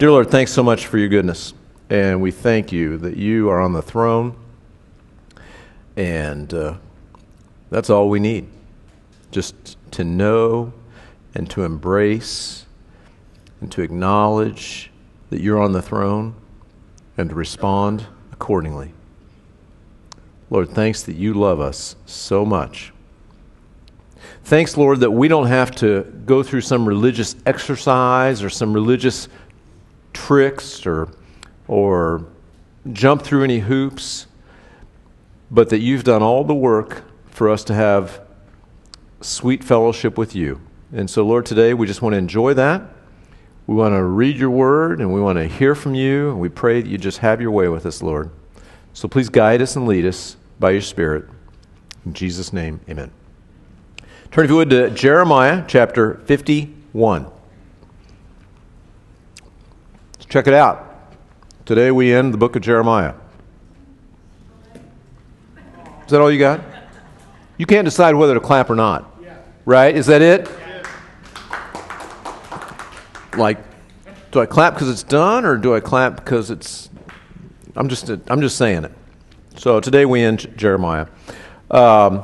Dear Lord, thanks so much for your goodness. And we thank you that you are on the throne. And uh, that's all we need. Just to know and to embrace and to acknowledge that you're on the throne and to respond accordingly. Lord, thanks that you love us so much. Thanks, Lord, that we don't have to go through some religious exercise or some religious tricks or, or jump through any hoops, but that you've done all the work for us to have sweet fellowship with you. And so, Lord, today we just want to enjoy that. We want to read your word and we want to hear from you. And we pray that you just have your way with us, Lord. So please guide us and lead us by your Spirit. In Jesus' name, amen. Turn, if you would, to Jeremiah chapter 51. Check it out. Today we end the book of Jeremiah. Is that all you got? You can't decide whether to clap or not. Right? Is that it? Like, do I clap because it's done or do I clap because it's. I'm just, I'm just saying it. So today we end Jeremiah. Um,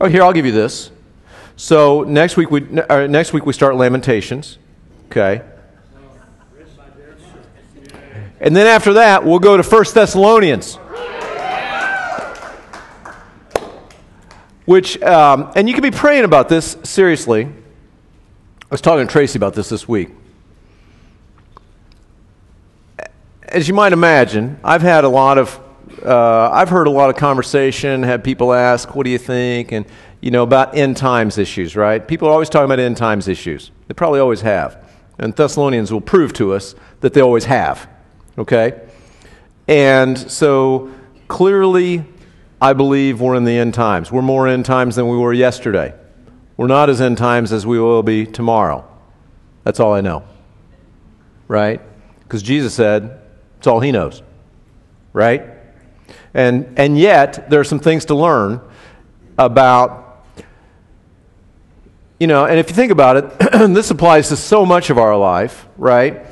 oh, here, I'll give you this. So next week we, uh, next week we start Lamentations. Okay. And then after that, we'll go to First Thessalonians. Which, um, and you can be praying about this seriously. I was talking to Tracy about this this week. As you might imagine, I've had a lot of, uh, I've heard a lot of conversation, had people ask, what do you think? And, you know, about end times issues, right? People are always talking about end times issues. They probably always have. And Thessalonians will prove to us that they always have, okay? And so clearly, I believe we're in the end times. We're more end times than we were yesterday. We're not as end times as we will be tomorrow. That's all I know. Right? Because Jesus said, it's all he knows. Right? And, and yet, there are some things to learn about, you know, and if you think about it, this applies to so much of our life, right?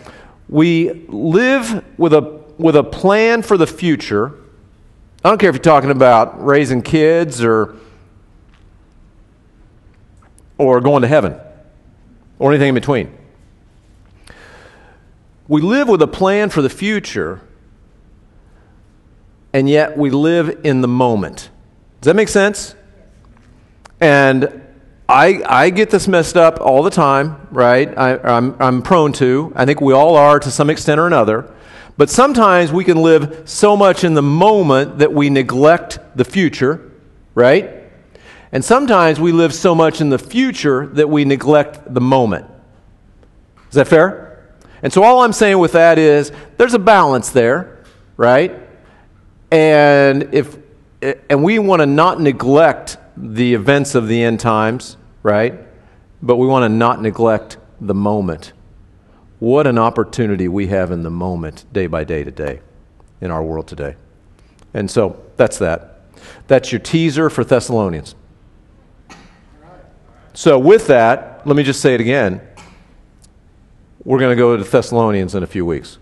We live with a, with a plan for the future I don't care if you're talking about raising kids or, or going to heaven or anything in between. We live with a plan for the future, and yet we live in the moment. Does that make sense? And I, I get this messed up all the time, right? I, I'm, I'm prone to. I think we all are to some extent or another. But sometimes we can live so much in the moment that we neglect the future, right? And sometimes we live so much in the future that we neglect the moment. Is that fair? And so all I'm saying with that is there's a balance there, right? And if and we want to not neglect the events of the end times, right? But we want to not neglect the moment. What an opportunity we have in the moment, day by day today, in our world today. And so that's that. That's your teaser for Thessalonians. So, with that, let me just say it again. We're going to go to Thessalonians in a few weeks.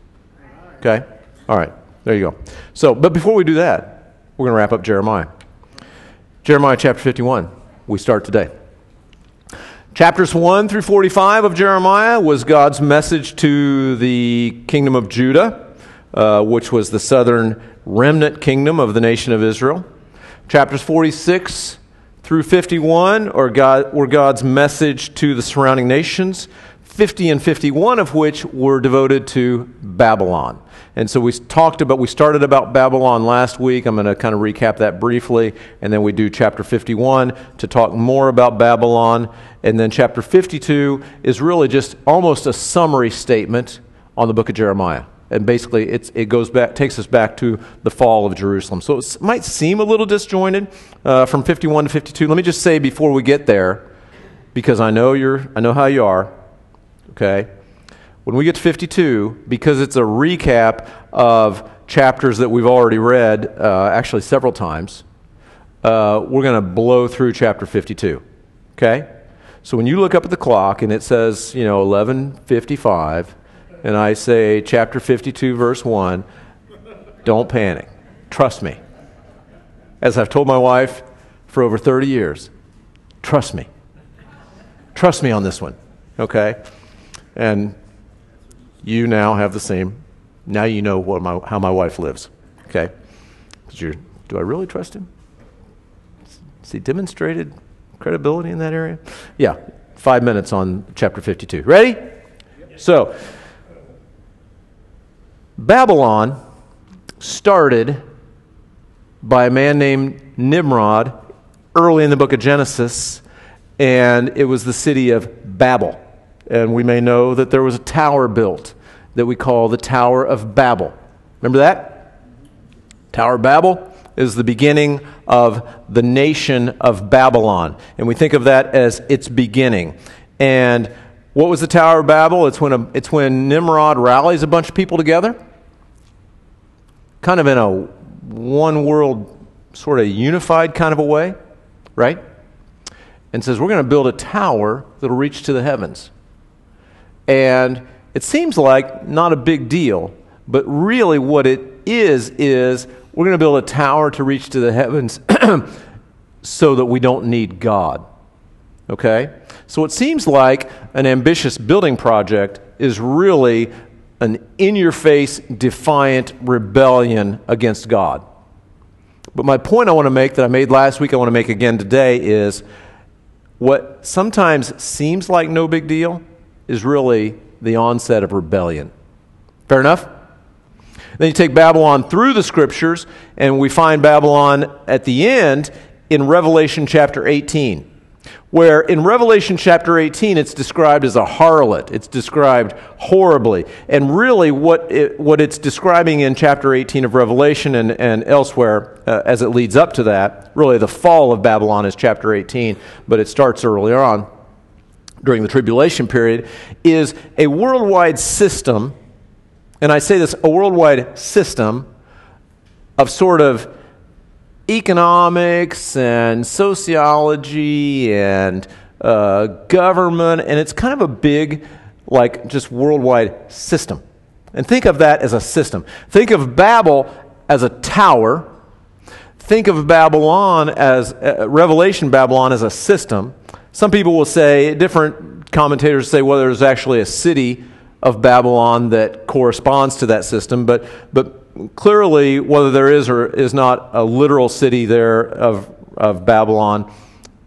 Okay? All right. There you go. So, but before we do that, we're going to wrap up Jeremiah. Jeremiah chapter 51. We start today. Chapters 1 through 45 of Jeremiah was God's message to the kingdom of Judah, uh, which was the southern remnant kingdom of the nation of Israel. Chapters 46 through 51 are God, were God's message to the surrounding nations, 50 and 51 of which were devoted to Babylon. And so we talked about, we started about Babylon last week. I'm going to kind of recap that briefly. And then we do chapter 51 to talk more about Babylon. And then chapter 52 is really just almost a summary statement on the book of Jeremiah. And basically, it goes back, takes us back to the fall of Jerusalem. So it might seem a little disjointed uh, from 51 to 52. Let me just say before we get there, because I know you're, I know how you are. Okay, when we get to 52, because it's a recap of chapters that we've already read, uh, actually several times, uh, we're going to blow through chapter 52. Okay? So when you look up at the clock and it says, you know, 11:55, and I say chapter 52, verse 1, don't panic. Trust me. As I've told my wife for over 30 years, trust me. Trust me on this one, okay? And you now have the same. Now you know what my, how my wife lives, okay? Do I really trust him? Has he demonstrated credibility in that area? Yeah, five minutes on chapter 52. Ready? So, Babylon started by a man named Nimrod early in the book of Genesis, and it was the city of Babel. And we may know that there was a tower built that we call the Tower of Babel. Remember that? Tower of Babel is the beginning of the nation of Babylon. And we think of that as its beginning. And what was the Tower of Babel? It's when, a, it's when Nimrod rallies a bunch of people together, kind of in a one world, sort of unified kind of a way, right? And says, We're going to build a tower that'll reach to the heavens. And it seems like not a big deal, but really what it is, is we're going to build a tower to reach to the heavens so that we don't need God. Okay? So it seems like an ambitious building project is really an in your face, defiant rebellion against God. But my point I want to make that I made last week, I want to make again today is what sometimes seems like no big deal is really the onset of rebellion. Fair enough? Then you take Babylon through the scriptures, and we find Babylon at the end in Revelation chapter 18, where in Revelation chapter 18 it's described as a harlot. It's described horribly. And really, what, it, what it's describing in chapter 18 of Revelation and, and elsewhere uh, as it leads up to that, really the fall of Babylon is chapter 18, but it starts earlier on during the tribulation period, is a worldwide system and I say this a worldwide system of sort of economics and sociology and uh, government, and it's kind of a big, like, just worldwide system. And think of that as a system. Think of Babel as a tower. Think of Babylon as, uh, Revelation Babylon as a system. Some people will say, different commentators say, well, there's actually a city of Babylon that corresponds to that system, but, but clearly, whether there is or is not a literal city there of, of Babylon,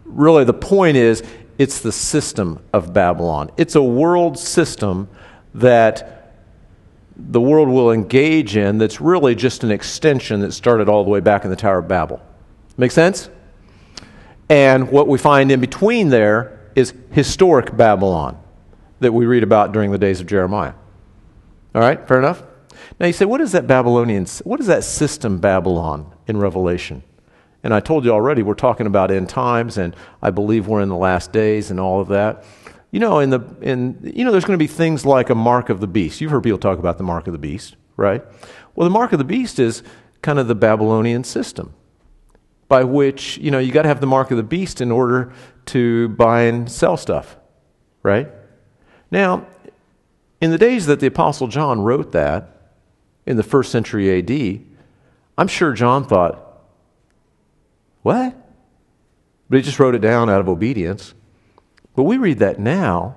really the point is it's the system of Babylon. It's a world system that the world will engage in that's really just an extension that started all the way back in the Tower of Babel. Make sense? And what we find in between there is historic Babylon that we read about during the days of Jeremiah. All right, fair enough? Now you say, what is that Babylonian, what is that system Babylon in Revelation? And I told you already, we're talking about end times, and I believe we're in the last days and all of that. You know, in the, in, you know, there's going to be things like a mark of the beast. You've heard people talk about the mark of the beast, right? Well, the mark of the beast is kind of the Babylonian system by which, you know, you got to have the mark of the beast in order to buy and sell stuff, right? Now, in the days that the Apostle John wrote that, in the first century AD, I'm sure John thought, what? But he just wrote it down out of obedience. But we read that now,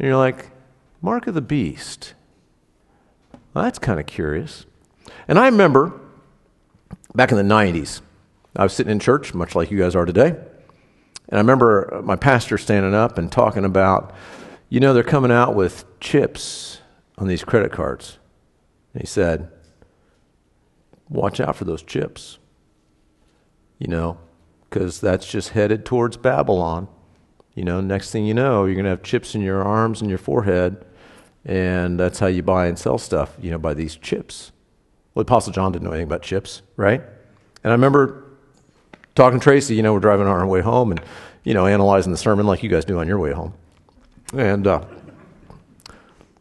and you're like, Mark of the Beast. Well, that's kind of curious. And I remember back in the 90s, I was sitting in church, much like you guys are today. And I remember my pastor standing up and talking about you know, they're coming out with chips on these credit cards. And he said, Watch out for those chips. You know, because that's just headed towards Babylon. You know, next thing you know, you're going to have chips in your arms and your forehead, and that's how you buy and sell stuff, you know, by these chips. Well, Apostle John didn't know anything about chips, right? And I remember talking to Tracy, you know, we're driving on our way home and, you know, analyzing the sermon like you guys do on your way home. And, uh,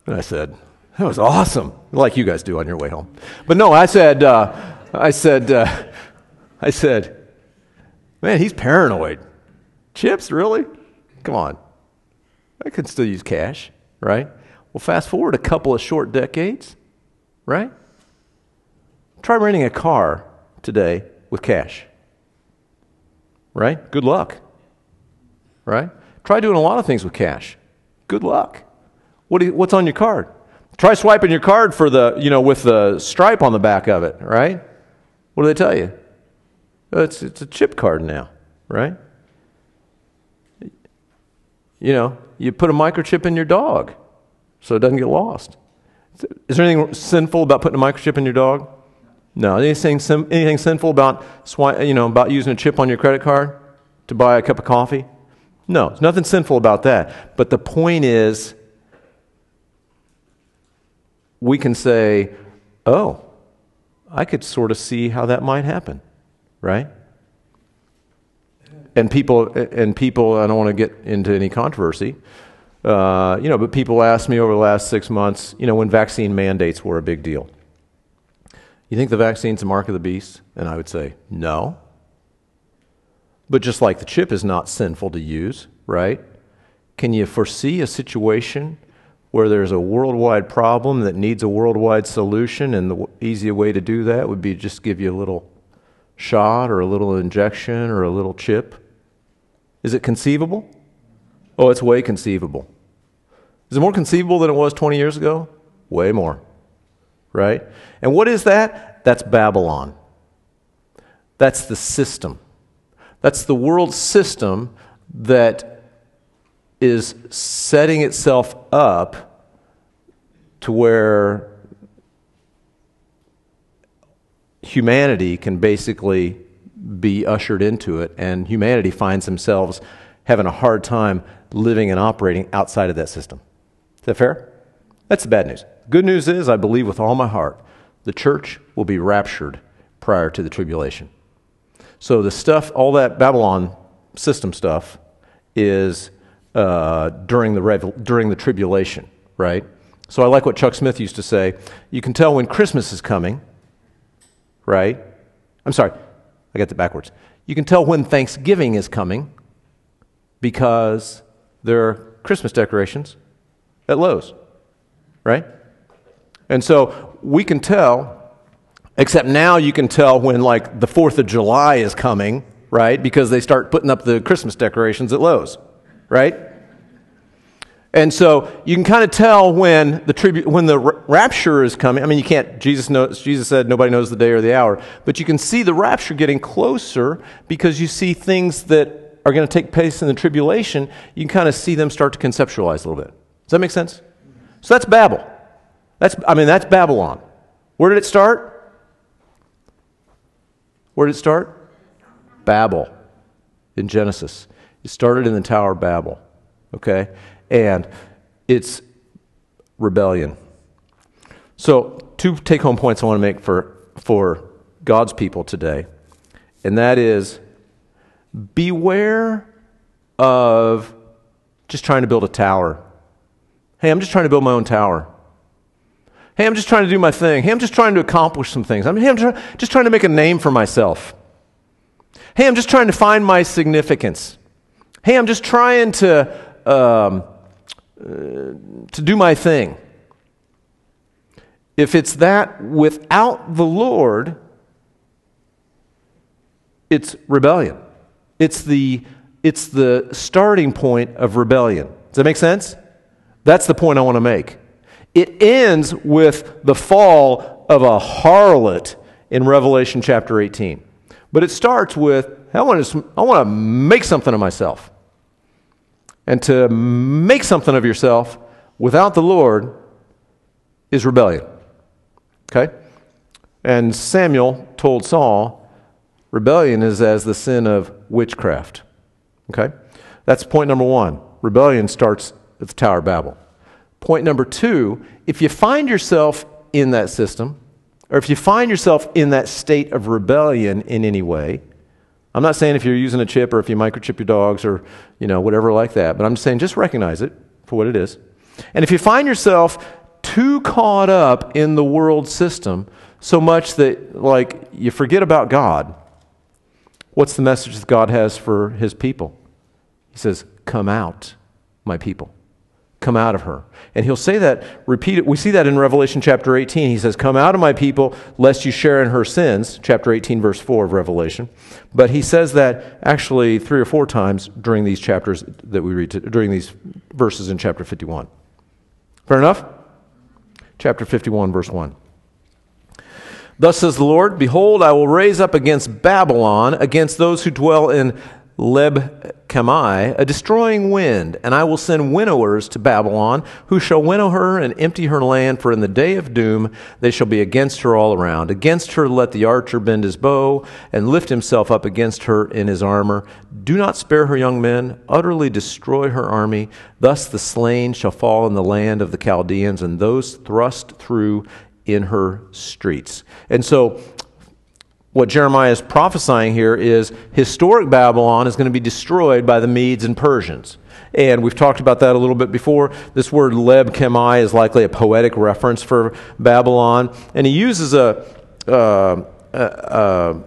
and I said, that was awesome, like you guys do on your way home. But no, I said, uh, I said, uh, I said, man, he's paranoid. Chips, really? Come on. I could still use cash, right? Well, fast forward a couple of short decades, right? Try renting a car today with cash. Right? Good luck. Right? Try doing a lot of things with cash. Good luck. What you, what's on your card? Try swiping your card for the, you know, with the stripe on the back of it, right? What do they tell you? Oh, it's, it's a chip card now, right? You know, you put a microchip in your dog so it doesn't get lost. Is there anything sinful about putting a microchip in your dog? No. Anything, anything sinful about, you know, about using a chip on your credit card to buy a cup of coffee? No, there's nothing sinful about that. But the point is, we can say, oh, I could sort of see how that might happen, right? And people, and people, I don't want to get into any controversy, uh, you know, but people asked me over the last six months, you know, when vaccine mandates were a big deal. You think the vaccine's a mark of the beast? And I would say, no. But just like the chip is not sinful to use, right? Can you foresee a situation where there's a worldwide problem that needs a worldwide solution, and the easy way to do that would be just give you a little shot or a little injection or a little chip? Is it conceivable? Oh, it's way conceivable. Is it more conceivable than it was 20 years ago? Way more. Right? And what is that? That's Babylon. That's the system. That's the world system that is setting itself up to where humanity can basically be ushered into it, and humanity finds themselves having a hard time living and operating outside of that system. Is that fair? That's the bad news. Good news is, I believe with all my heart, the church will be raptured prior to the tribulation. So the stuff, all that Babylon system stuff, is uh, during, the during the tribulation, right? So I like what Chuck Smith used to say. You can tell when Christmas is coming, right? I'm sorry, I got that backwards. You can tell when Thanksgiving is coming because there are Christmas decorations at Lowe's, right? And so we can tell, except now you can tell when, like, the 4th of July is coming, right? Because they start putting up the Christmas decorations at Lowe's, right? And so you can kind of tell when the, tribu- when the rapture is coming. I mean, you can't, Jesus, knows, Jesus said nobody knows the day or the hour, but you can see the rapture getting closer because you see things that are going to take place in the tribulation. You can kind of see them start to conceptualize a little bit. Does that make sense? So that's Babel. That's, I mean, that's Babylon. Where did it start? Where did it start? Babel in Genesis. It started in the Tower of Babel. Okay? And it's rebellion. So, two take home points I want to make for, for God's people today, and that is beware of just trying to build a tower. Hey, I'm just trying to build my own tower. Hey, I'm just trying to do my thing. Hey, I'm just trying to accomplish some things. I mean, hey, I'm just trying to make a name for myself. Hey, I'm just trying to find my significance. Hey, I'm just trying to, um, uh, to do my thing. If it's that without the Lord, it's rebellion. It's the, it's the starting point of rebellion. Does that make sense? That's the point I want to make. It ends with the fall of a harlot in Revelation chapter 18. But it starts with I want to, I want to make something of myself. And to make something of yourself without the Lord is rebellion. Okay? And Samuel told Saul, rebellion is as the sin of witchcraft. Okay? That's point number one. Rebellion starts the Tower Babel. Point number two if you find yourself in that system, or if you find yourself in that state of rebellion in any way, I'm not saying if you're using a chip or if you microchip your dogs or you know whatever like that, but I'm saying just recognize it for what it is. And if you find yourself too caught up in the world system so much that like you forget about God, what's the message that God has for his people? He says, "Come out, my people. Come out of her. And he'll say that, repeat it. We see that in Revelation chapter 18. He says, Come out of my people, lest you share in her sins, chapter 18, verse 4 of Revelation. But he says that actually three or four times during these chapters that we read, to, during these verses in chapter 51. Fair enough? Chapter 51, verse 1. Thus says the Lord Behold, I will raise up against Babylon, against those who dwell in Leb Kamai, a destroying wind, and I will send winnowers to Babylon, who shall winnow her and empty her land, for in the day of doom they shall be against her all around. Against her let the archer bend his bow, and lift himself up against her in his armor. Do not spare her young men, utterly destroy her army. Thus the slain shall fall in the land of the Chaldeans, and those thrust through in her streets. And so what Jeremiah is prophesying here is historic Babylon is going to be destroyed by the Medes and Persians. And we've talked about that a little bit before. This word Leb Kamai is likely a poetic reference for Babylon. And he uses a, uh, a, a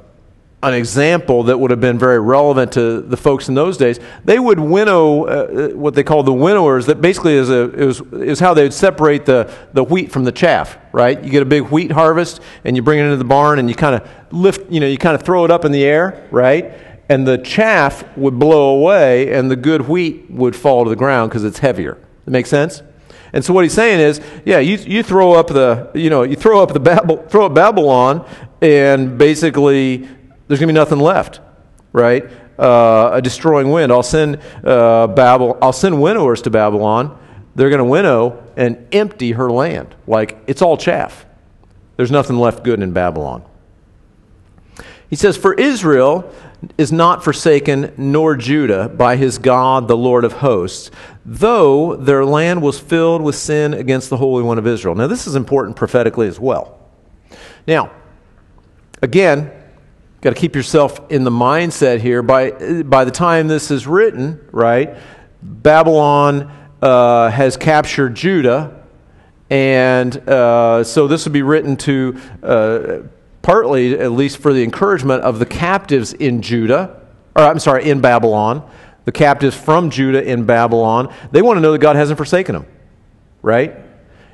an example that would have been very relevant to the folks in those days. They would winnow uh, what they call the winnowers. That basically is a is, is how they would separate the the wheat from the chaff. Right? You get a big wheat harvest and you bring it into the barn and you kind of lift. You know, you kind of throw it up in the air. Right? And the chaff would blow away and the good wheat would fall to the ground because it's heavier. That makes sense. And so what he's saying is, yeah, you, you throw up the, you know, you throw up the Babel, throw up Babylon, and basically there's going to be nothing left, right? Uh, a destroying wind. I'll send uh, Babel. I'll send winnowers to Babylon. They're going to winnow and empty her land. Like it's all chaff. There's nothing left good in Babylon. He says, For Israel is not forsaken, nor Judah, by his God, the Lord of hosts, though their land was filled with sin against the Holy One of Israel. Now, this is important prophetically as well. Now, again, got to keep yourself in the mindset here. By, by the time this is written, right, Babylon uh, has captured Judah. And uh, so this would be written to uh, partly, at least for the encouragement of the captives in Judah, or I'm sorry, in Babylon, the captives from Judah in Babylon. They want to know that God hasn't forsaken them, right?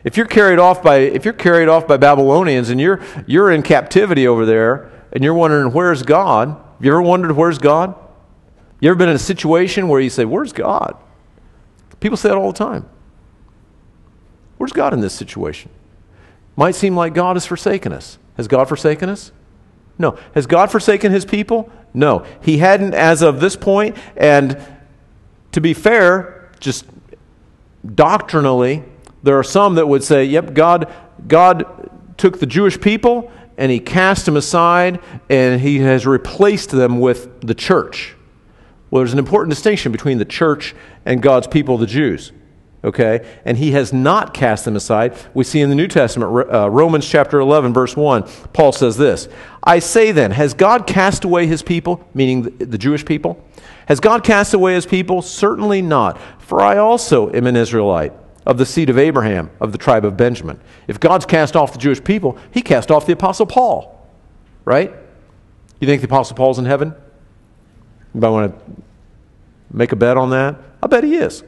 If you're carried off by if you're carried off by Babylonians and you're you're in captivity over there, and you're wondering, where's God? Have you ever wondered, where's God? You ever been in a situation where you say, where's God? People say that all the time. Where's God in this situation? Might seem like God has forsaken us. Has God forsaken us? No. Has God forsaken his people? No. He hadn't as of this point, and to be fair, just doctrinally, there are some that would say, yep, God, God took the Jewish people and he cast them aside and he has replaced them with the church. Well, there's an important distinction between the church and God's people, the Jews. Okay? And he has not cast them aside. We see in the New Testament, uh, Romans chapter 11, verse 1, Paul says this I say then, has God cast away his people, meaning the, the Jewish people? Has God cast away his people? Certainly not. For I also am an Israelite of the seed of Abraham, of the tribe of Benjamin. If God's cast off the Jewish people, he cast off the Apostle Paul, right? You think the Apostle Paul's in heaven? Anybody want to make a bet on that? I bet he is,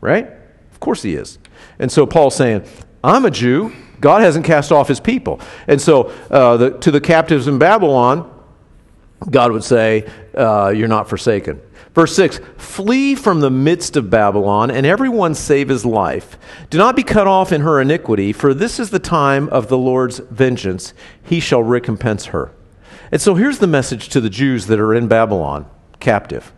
right? Of course he is. And so Paul's saying, I'm a Jew. God hasn't cast off his people. And so uh, the, to the captives in Babylon, God would say, uh, You're not forsaken. Verse 6 Flee from the midst of Babylon, and everyone save his life. Do not be cut off in her iniquity, for this is the time of the Lord's vengeance. He shall recompense her. And so here's the message to the Jews that are in Babylon, captive.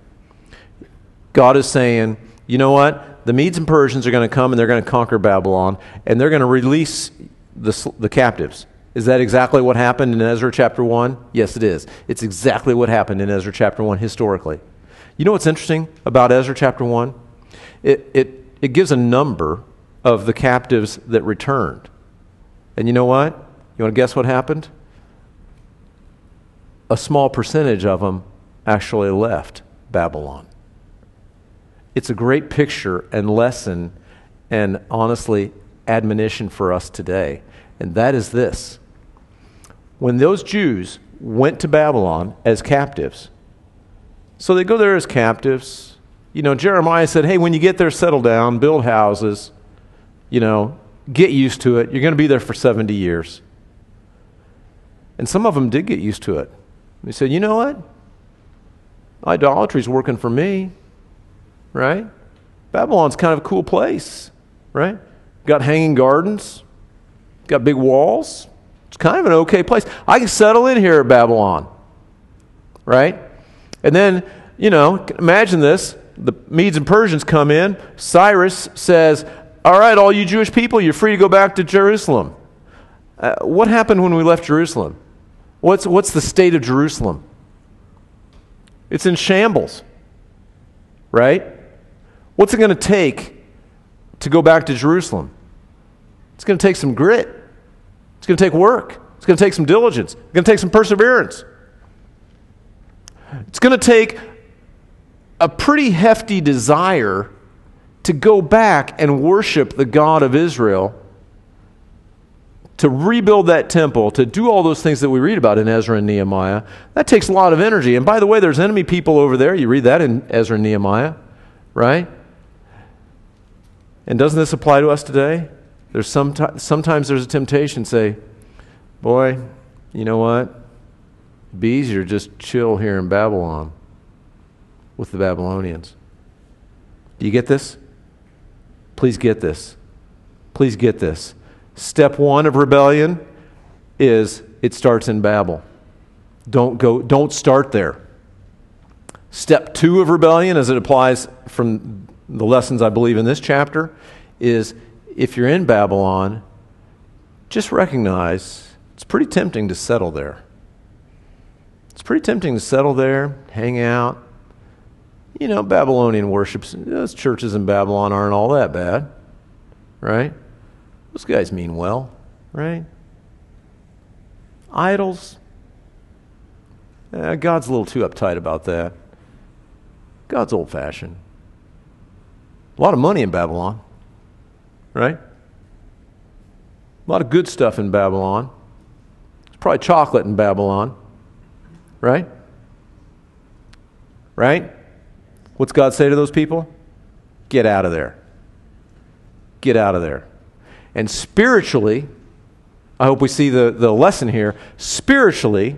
God is saying, you know what? The Medes and Persians are going to come and they're going to conquer Babylon, and they're going to release the, the captives. Is that exactly what happened in Ezra chapter 1? Yes, it is. It's exactly what happened in Ezra chapter 1 historically. You know what's interesting about Ezra chapter 1? It, it, it gives a number of the captives that returned. And you know what? You want to guess what happened? A small percentage of them actually left Babylon. It's a great picture and lesson, and honestly, admonition for us today. And that is this when those Jews went to Babylon as captives, so they go there as captives. You know, Jeremiah said, hey, when you get there, settle down, build houses, you know, get used to it. You're going to be there for 70 years. And some of them did get used to it. They said, you know what? Idolatry's working for me, right? Babylon's kind of a cool place, right? Got hanging gardens, got big walls. It's kind of an okay place. I can settle in here at Babylon, right? And then, you know, imagine this. The Medes and Persians come in. Cyrus says, All right, all you Jewish people, you're free to go back to Jerusalem. Uh, what happened when we left Jerusalem? What's, what's the state of Jerusalem? It's in shambles, right? What's it going to take to go back to Jerusalem? It's going to take some grit. It's going to take work. It's going to take some diligence. It's going to take some perseverance. It's going to take a pretty hefty desire to go back and worship the God of Israel to rebuild that temple, to do all those things that we read about in Ezra and Nehemiah, that takes a lot of energy. And by the way, there's enemy people over there. You read that in Ezra and Nehemiah, right? And doesn't this apply to us today? There's some sometimes there's a temptation say, boy, you know what? Be easier just chill here in Babylon with the Babylonians. Do you get this? Please get this. Please get this. Step one of rebellion is it starts in Babel. Don't, go, don't start there. Step two of rebellion, as it applies from the lessons I believe in this chapter, is if you're in Babylon, just recognize it's pretty tempting to settle there. Pretty tempting to settle there, hang out. You know, Babylonian worships, those churches in Babylon aren't all that bad, right? Those guys mean well, right? Idols. Eh, God's a little too uptight about that. God's old fashioned. A lot of money in Babylon, right? A lot of good stuff in Babylon. There's probably chocolate in Babylon, right? Right? What's God say to those people? Get out of there. Get out of there. And spiritually, I hope we see the, the lesson here. Spiritually,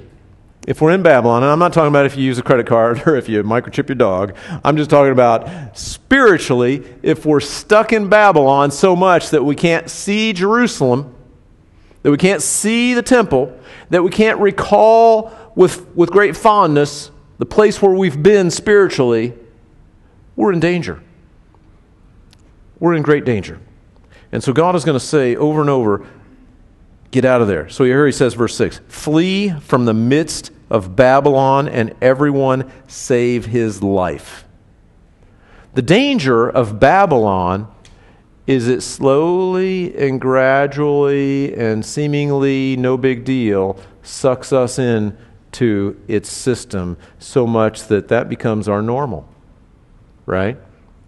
if we're in Babylon, and I'm not talking about if you use a credit card or if you microchip your dog, I'm just talking about spiritually, if we're stuck in Babylon so much that we can't see Jerusalem, that we can't see the temple, that we can't recall with, with great fondness the place where we've been spiritually, we're in danger. We're in great danger. And so God is going to say over and over, get out of there. So here he says, verse 6 Flee from the midst of Babylon, and everyone save his life. The danger of Babylon is it slowly and gradually and seemingly no big deal sucks us in to its system so much that that becomes our normal, right?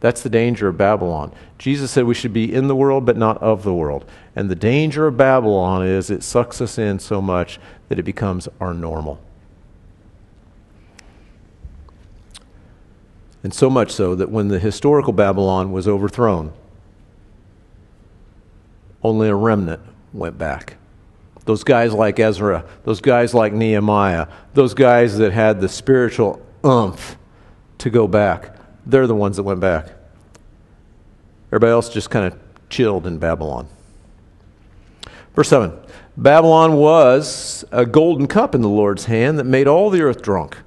That's the danger of Babylon. Jesus said we should be in the world, but not of the world. And the danger of Babylon is it sucks us in so much that it becomes our normal. And so much so that when the historical Babylon was overthrown, only a remnant went back. Those guys like Ezra, those guys like Nehemiah, those guys that had the spiritual umph to go back they're the ones that went back. Everybody else just kind of chilled in Babylon. Verse 7 Babylon was a golden cup in the Lord's hand that made all the earth drunk.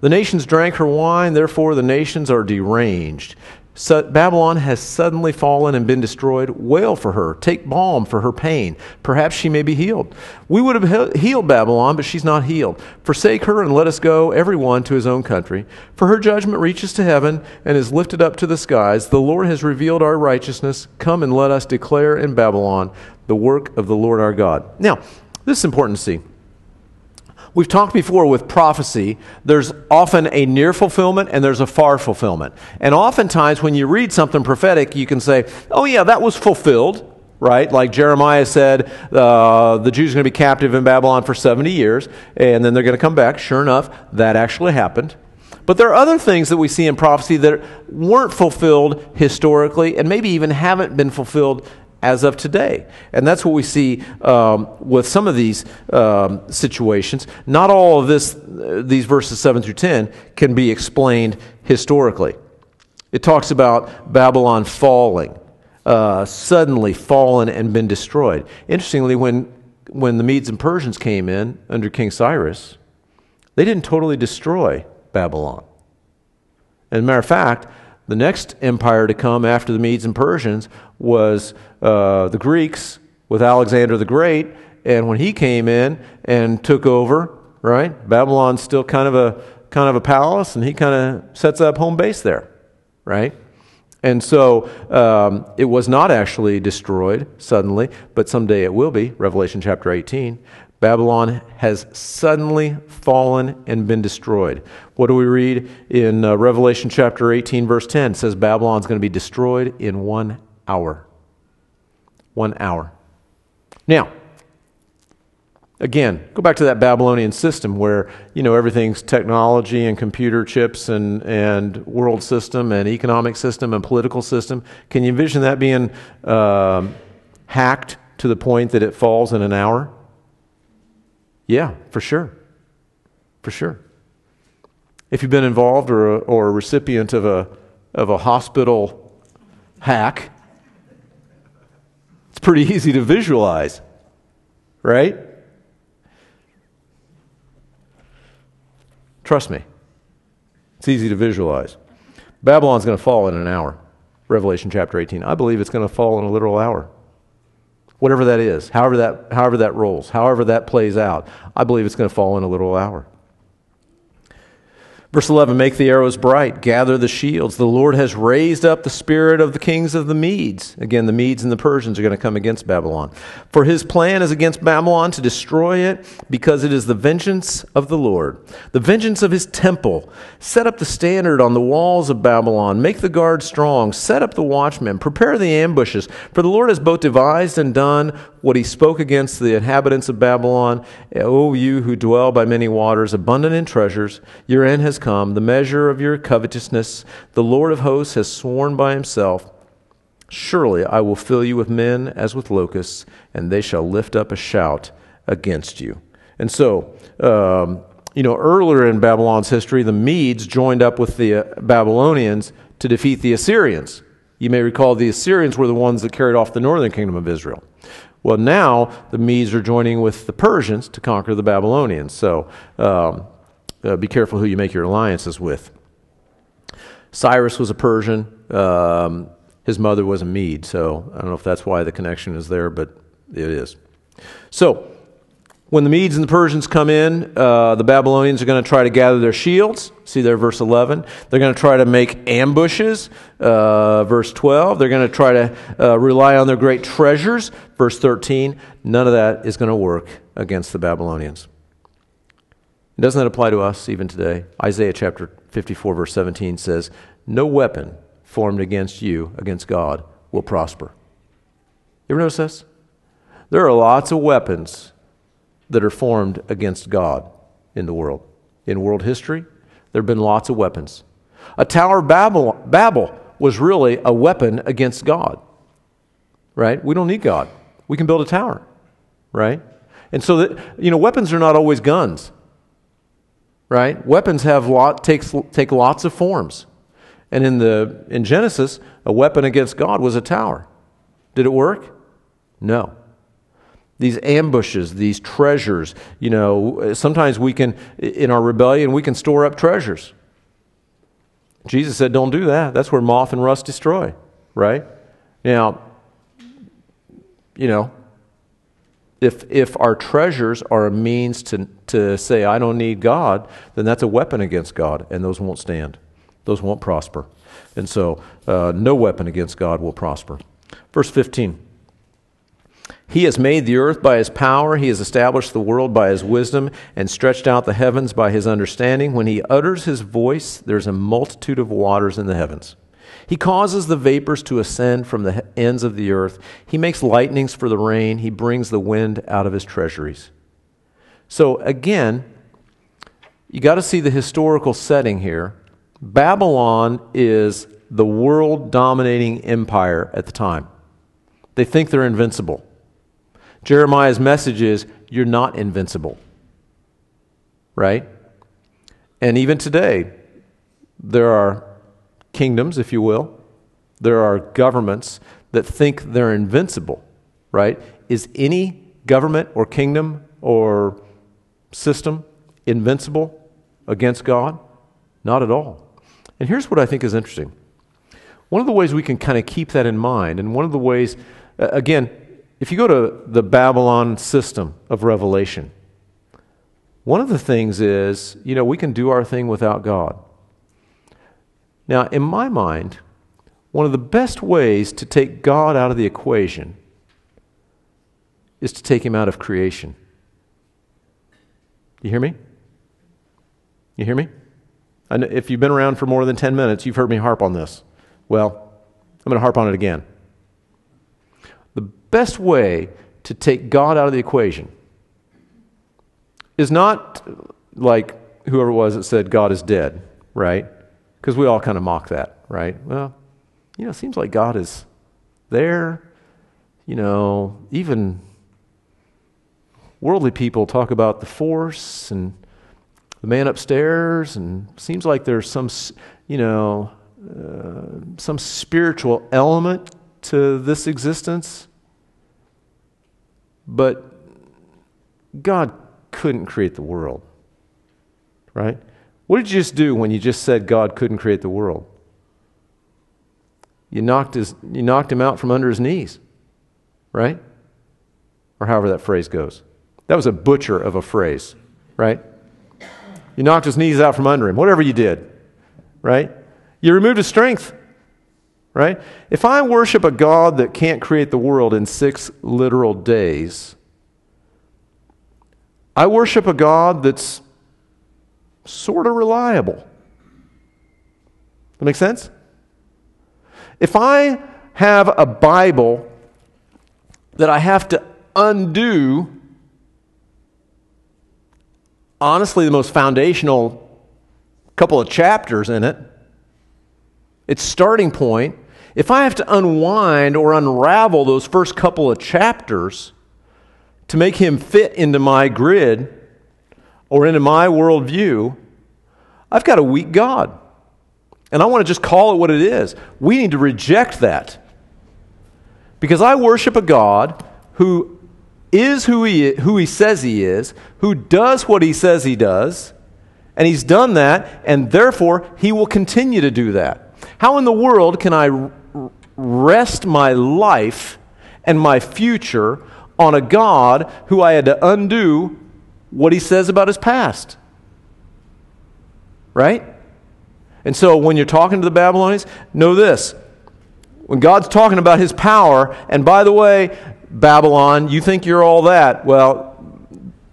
The nations drank her wine, therefore the nations are deranged. So Babylon has suddenly fallen and been destroyed. Wail for her. Take balm for her pain. Perhaps she may be healed. We would have healed Babylon, but she's not healed. Forsake her and let us go, every one, to his own country. For her judgment reaches to heaven and is lifted up to the skies. The Lord has revealed our righteousness. Come and let us declare in Babylon the work of the Lord our God. Now, this is important to see. We've talked before with prophecy, there's often a near fulfillment and there's a far fulfillment. And oftentimes, when you read something prophetic, you can say, oh, yeah, that was fulfilled, right? Like Jeremiah said, uh, the Jews are going to be captive in Babylon for 70 years, and then they're going to come back. Sure enough, that actually happened. But there are other things that we see in prophecy that weren't fulfilled historically and maybe even haven't been fulfilled as of today. And that's what we see um, with some of these um, situations. Not all of this, these verses 7 through 10 can be explained historically. It talks about Babylon falling, uh, suddenly fallen and been destroyed. Interestingly, when, when the Medes and Persians came in under King Cyrus, they didn't totally destroy Babylon. As a matter of fact, the next empire to come after the Medes and Persians was uh, the Greeks with Alexander the Great. And when he came in and took over, right, Babylon's still kind of a kind of a palace, and he kind of sets up home base there, right? And so um, it was not actually destroyed suddenly, but someday it will be. Revelation chapter 18. Babylon has suddenly fallen and been destroyed. What do we read in uh, Revelation chapter 18, verse 10? It says Babylon's going to be destroyed in one hour. One hour. Now, again, go back to that Babylonian system where, you know, everything's technology and computer chips and, and world system and economic system and political system. Can you envision that being um, hacked to the point that it falls in an hour? Yeah, for sure. For sure. If you've been involved or a, or a recipient of a, of a hospital hack, it's pretty easy to visualize, right? Trust me, it's easy to visualize. Babylon's going to fall in an hour. Revelation chapter 18. I believe it's going to fall in a literal hour whatever that is, however that, however that rolls, however that plays out, I believe it's going to fall in a literal hour. Verse 11 Make the arrows bright, gather the shields. The Lord has raised up the spirit of the kings of the Medes. Again, the Medes and the Persians are going to come against Babylon. For his plan is against Babylon to destroy it, because it is the vengeance of the Lord, the vengeance of his temple. Set up the standard on the walls of Babylon. Make the guard strong. Set up the watchmen. Prepare the ambushes. For the Lord has both devised and done what he spoke against the inhabitants of Babylon. O you who dwell by many waters, abundant in treasures, your end has come, the measure of your covetousness. The Lord of hosts has sworn by himself Surely I will fill you with men as with locusts, and they shall lift up a shout against you. And so, um, you know, earlier in Babylon's history, the Medes joined up with the uh, Babylonians to defeat the Assyrians. You may recall the Assyrians were the ones that carried off the northern kingdom of Israel. Well, now the Medes are joining with the Persians to conquer the Babylonians. So um, uh, be careful who you make your alliances with. Cyrus was a Persian. Um, his mother was a Mede. So I don't know if that's why the connection is there, but it is. So when the Medes and the Persians come in, uh, the Babylonians are going to try to gather their shields. See there, verse 11. They're going to try to make ambushes. Uh, verse 12. They're going to try to uh, rely on their great treasures. Verse 13. None of that is going to work against the Babylonians. Doesn't that apply to us even today? Isaiah chapter 54, verse 17 says, No weapon formed against you, against God, will prosper. You ever notice this? There are lots of weapons that are formed against God in the world. In world history, there have been lots of weapons. A Tower of Babel, Babel was really a weapon against God, right? We don't need God. We can build a tower, right? And so that, you know, weapons are not always guns, right? Weapons have lot, takes, take lots of forms. And in, the, in Genesis, a weapon against God was a tower. Did it work? No these ambushes, these treasures. You know, sometimes we can, in our rebellion, we can store up treasures. Jesus said, don't do that. That's where moth and rust destroy, right? Now, you know, if, if our treasures are a means to, to say, I don't need God, then that's a weapon against God, and those won't stand. Those won't prosper. And so, uh, no weapon against God will prosper. Verse 15. He has made the earth by his power. He has established the world by his wisdom and stretched out the heavens by his understanding. When he utters his voice, there's a multitude of waters in the heavens. He causes the vapors to ascend from the ends of the earth. He makes lightnings for the rain. He brings the wind out of his treasuries. So, again, you got to see the historical setting here. Babylon is the world dominating empire at the time. They think they're invincible. Jeremiah's message is you're not invincible. Right? And even today, there are kingdoms, if you will, there are governments that think they're invincible, right? Is any government or kingdom or system invincible against God? Not at all. And here's what I think is interesting. One of the ways we can kind of keep that in mind, and one of the ways, again, if you go to the Babylon system of revelation, one of the things is, you know, we can do our thing without God. Now, in my mind, one of the best ways to take God out of the equation is to take him out of creation. You hear me? You hear me? If you've been around for more than 10 minutes, you've heard me harp on this. Well, I'm going to harp on it again. The best way to take God out of the equation is not like whoever it was that said God is dead, right? Because we all kind of mock that, right? Well, you know, it seems like God is there. You know, even worldly people talk about the force and the man upstairs, and seems like there's some, you know, uh, some spiritual element to this existence. But God couldn't create the world, right? What did you just do when you just said God couldn't create the world? you knocked, his, you knocked him out from under his knees, right? Or however that phrase goes. That was a butcher of a phrase, right? You knocked his knees out from under him, whatever you did, right? You removed his strength, right? If I worship a God that can't create the world in six literal days, I worship a God that's sort of reliable. That make sense? If I have a Bible that I have to undo, honestly, the most foundational couple of chapters in it, its starting point, if I have to unwind or unravel those first couple of chapters to make him fit into my grid or into my worldview, I've got a weak God. And I want to just call it what it is. We need to reject that. Because I worship a God who is who he, who he says he is, who does what he says he does, and he's done that, and therefore he will continue to do that. How in the world can I rest my life and my future on a God who I had to undo what he says about his past? Right? And so when you're talking to the Babylonians, know this. When God's talking about his power, and by the way, Babylon, you think you're all that. Well,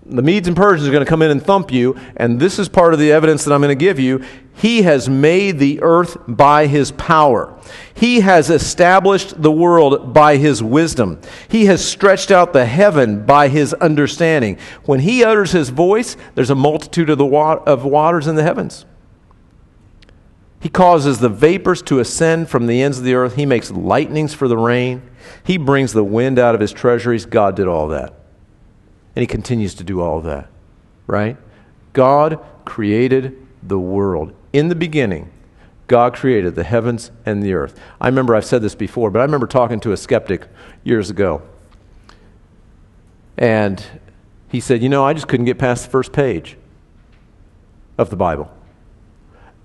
the Medes and Persians are going to come in and thump you, and this is part of the evidence that I'm going to give you. He has made the earth by his power. He has established the world by his wisdom. He has stretched out the heaven by his understanding. When he utters his voice, there's a multitude of, the wa- of waters in the heavens. He causes the vapors to ascend from the ends of the earth. He makes lightnings for the rain. He brings the wind out of his treasuries. God did all that. And he continues to do all that, right? God created the world. In the beginning, God created the heavens and the earth. I remember I've said this before, but I remember talking to a skeptic years ago. And he said, You know, I just couldn't get past the first page of the Bible.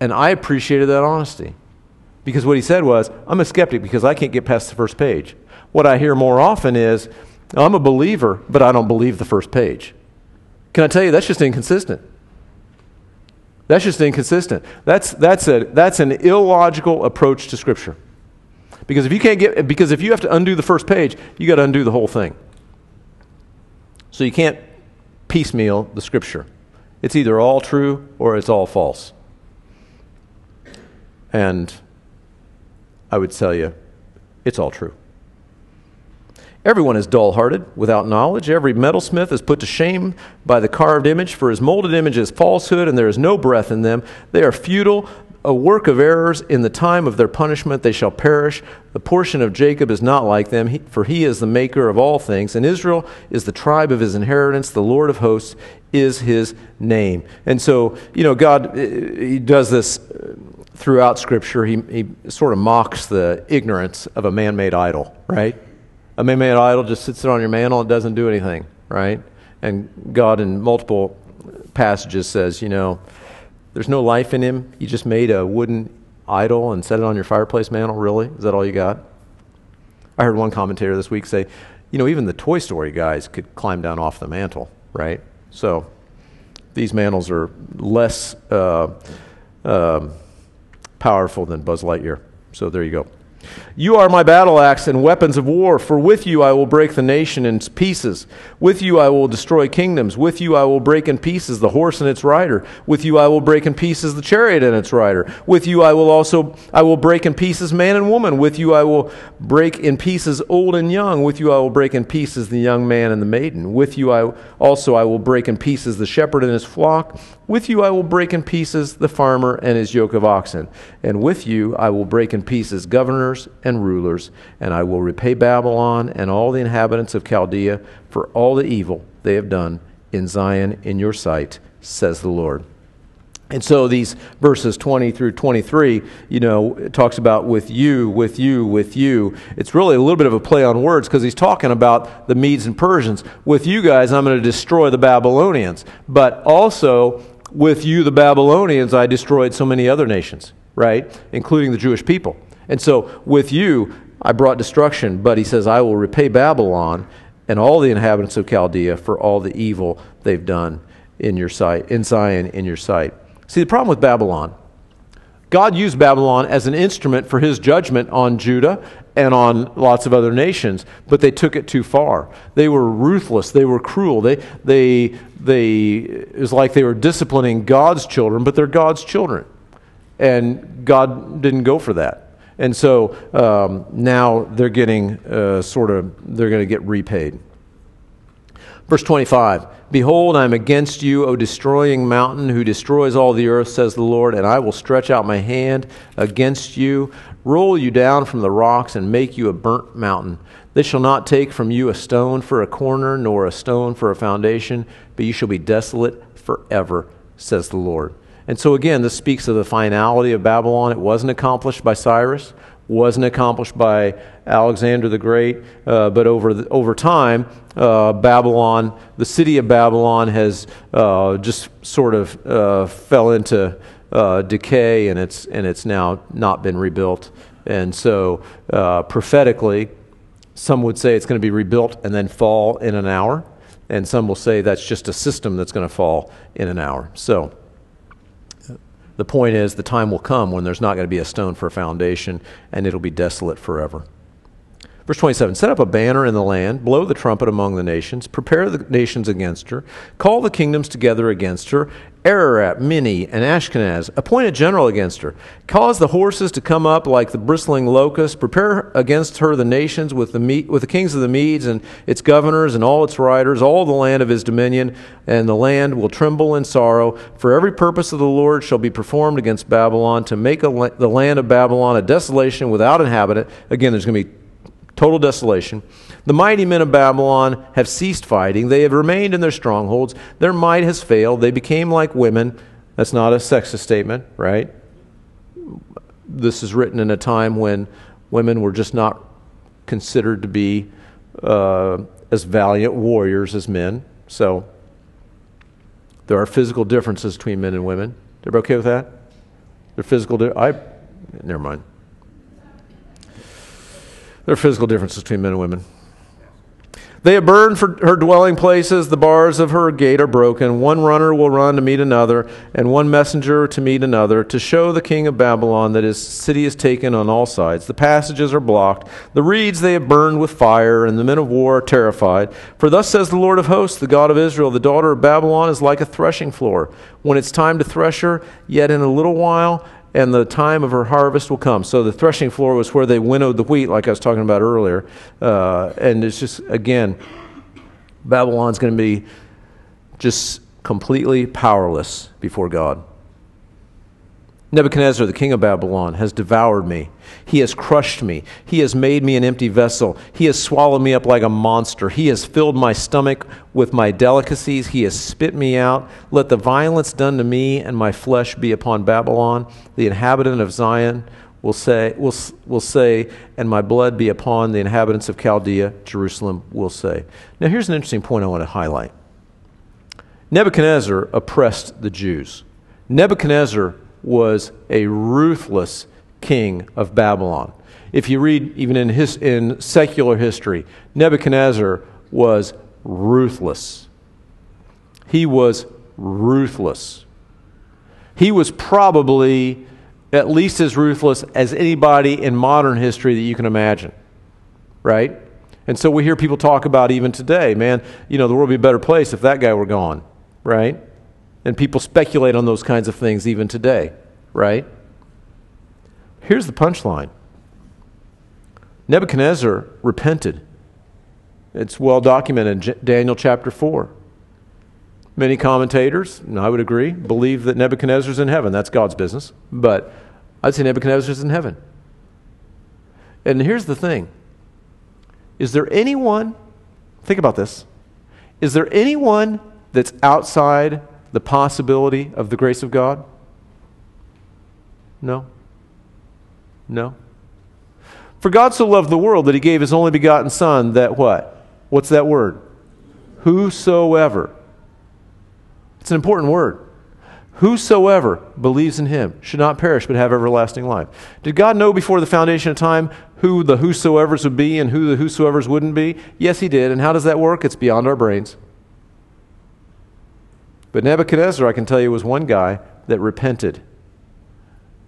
And I appreciated that honesty. Because what he said was, I'm a skeptic because I can't get past the first page. What I hear more often is, I'm a believer, but I don't believe the first page. Can I tell you, that's just inconsistent. That's just inconsistent. That's, that's, a, that's an illogical approach to Scripture. Because if you can't get, because if you have to undo the first page, you got to undo the whole thing. So you can't piecemeal the Scripture. It's either all true or it's all false. And I would tell you, it's all true. Everyone is dull hearted, without knowledge. Every metalsmith is put to shame by the carved image, for his molded image is falsehood, and there is no breath in them. They are futile, a work of errors. In the time of their punishment they shall perish. The portion of Jacob is not like them, for he is the maker of all things, and Israel is the tribe of his inheritance. The Lord of hosts is his name. And so, you know, God, eh, he does this eh, throughout Scripture. He, he sort of mocks the ignorance of a man made idol, right? A man made idol just sits there on your mantle and doesn't do anything, right? And God, in multiple passages, says, you know, there's no life in him. You just made a wooden idol and set it on your fireplace mantle, really? Is that all you got? I heard one commentator this week say, you know, even the Toy Story guys could climb down off the mantle, right? So these mantles are less uh, uh, powerful than Buzz Lightyear. So there you go. You are my battle axe and weapons of war, for with you I will break the nation in pieces. With you I will destroy kingdoms. With you I will break in pieces the horse and its rider. With you I will break in pieces the chariot and its rider. With you I will also I will break in pieces man and woman. With you I will break in pieces old and young. With you I will break in pieces the young man and the maiden. With you I also I will break in pieces the shepherd and his flock. With you I will break in pieces the farmer and his yoke of oxen. And with you I will break in pieces governors and rulers, and I will repay Babylon and all the inhabitants of Chaldea for all the evil they have done in Zion in your sight, says the Lord. And so these verses 20 through 23, you know, it talks about with you, with you, with you. It's really a little bit of a play on words because he's talking about the Medes and Persians. With you guys, I'm going to destroy the Babylonians. But also, with you, the Babylonians, I destroyed so many other nations, right? Including the Jewish people. And so with you, I brought destruction, but he says, I will repay Babylon and all the inhabitants of Chaldea for all the evil they've done in your sight, in Zion, in your sight. See, the problem with Babylon, God used Babylon as an instrument for his judgment on Judah and on lots of other nations, but they took it too far. They were ruthless. They were cruel. They, they, they, it was like they were disciplining God's children, but they're God's children. And God didn't go for that. And so um, now they're getting uh, sort of, they're going to get repaid. Verse 25 Behold, I am against you, O destroying mountain, who destroys all the earth, says the Lord, and I will stretch out my hand against you, roll you down from the rocks, and make you a burnt mountain. They shall not take from you a stone for a corner, nor a stone for a foundation, but you shall be desolate forever, says the Lord. And so, again, this speaks of the finality of Babylon. It wasn't accomplished by Cyrus, wasn't accomplished by Alexander the Great, uh, but over, the, over time, uh, Babylon, the city of Babylon, has uh, just sort of uh, fell into uh, decay and it's, and it's now not been rebuilt. And so, uh, prophetically, some would say it's going to be rebuilt and then fall in an hour. And some will say that's just a system that's going to fall in an hour. So, the point is, the time will come when there's not going to be a stone for a foundation and it'll be desolate forever. Verse 27 Set up a banner in the land, blow the trumpet among the nations, prepare the nations against her, call the kingdoms together against her, Ararat, Minni, and Ashkenaz, appoint a general against her, cause the horses to come up like the bristling locust, prepare against her the nations with the, with the kings of the Medes and its governors and all its riders, all the land of his dominion, and the land will tremble in sorrow. For every purpose of the Lord shall be performed against Babylon, to make a, the land of Babylon a desolation without inhabitant. Again, there's going to be total desolation. The mighty men of Babylon have ceased fighting. They have remained in their strongholds. Their might has failed. They became like women. That's not a sexist statement, right? This is written in a time when women were just not considered to be uh, as valiant warriors as men. So there are physical differences between men and women. Everybody okay with that? They're physical. Di- I never mind. There are physical differences between men and women. They have burned for her dwelling places. The bars of her gate are broken. One runner will run to meet another, and one messenger to meet another, to show the king of Babylon that his city is taken on all sides. The passages are blocked. The reeds they have burned with fire, and the men of war are terrified. For thus says the Lord of hosts, the God of Israel, the daughter of Babylon is like a threshing floor. When it's time to thresh her, yet in a little while, and the time of her harvest will come. So the threshing floor was where they winnowed the wheat, like I was talking about earlier. Uh, and it's just, again, Babylon's going to be just completely powerless before God. Nebuchadnezzar, the king of Babylon, has devoured me. He has crushed me. He has made me an empty vessel. He has swallowed me up like a monster. He has filled my stomach with my delicacies. He has spit me out. Let the violence done to me and my flesh be upon Babylon. The inhabitant of Zion will say, will, will say, and my blood be upon the inhabitants of Chaldea, Jerusalem will say. Now, here's an interesting point I want to highlight. Nebuchadnezzar oppressed the Jews. Nebuchadnezzar was a ruthless king of Babylon. If you read even in, his, in secular history, Nebuchadnezzar was ruthless. He was ruthless. He was probably at least as ruthless as anybody in modern history that you can imagine, right? And so we hear people talk about even today, man, you know, the world would be a better place if that guy were gone, right? And people speculate on those kinds of things even today, right? Here's the punchline Nebuchadnezzar repented. It's well documented in Daniel chapter 4. Many commentators, and I would agree, believe that Nebuchadnezzar's in heaven. That's God's business. But I'd say Nebuchadnezzar's in heaven. And here's the thing Is there anyone, think about this, is there anyone that's outside the possibility of the grace of God? No. No. For God so loved the world that he gave his only begotten Son, that what? What's that word? Whosoever. It's an important word. Whosoever believes in him should not perish but have everlasting life. Did God know before the foundation of time who the whosoevers would be and who the whosoevers wouldn't be? Yes, he did. And how does that work? It's beyond our brains. But Nebuchadnezzar, I can tell you, was one guy that repented.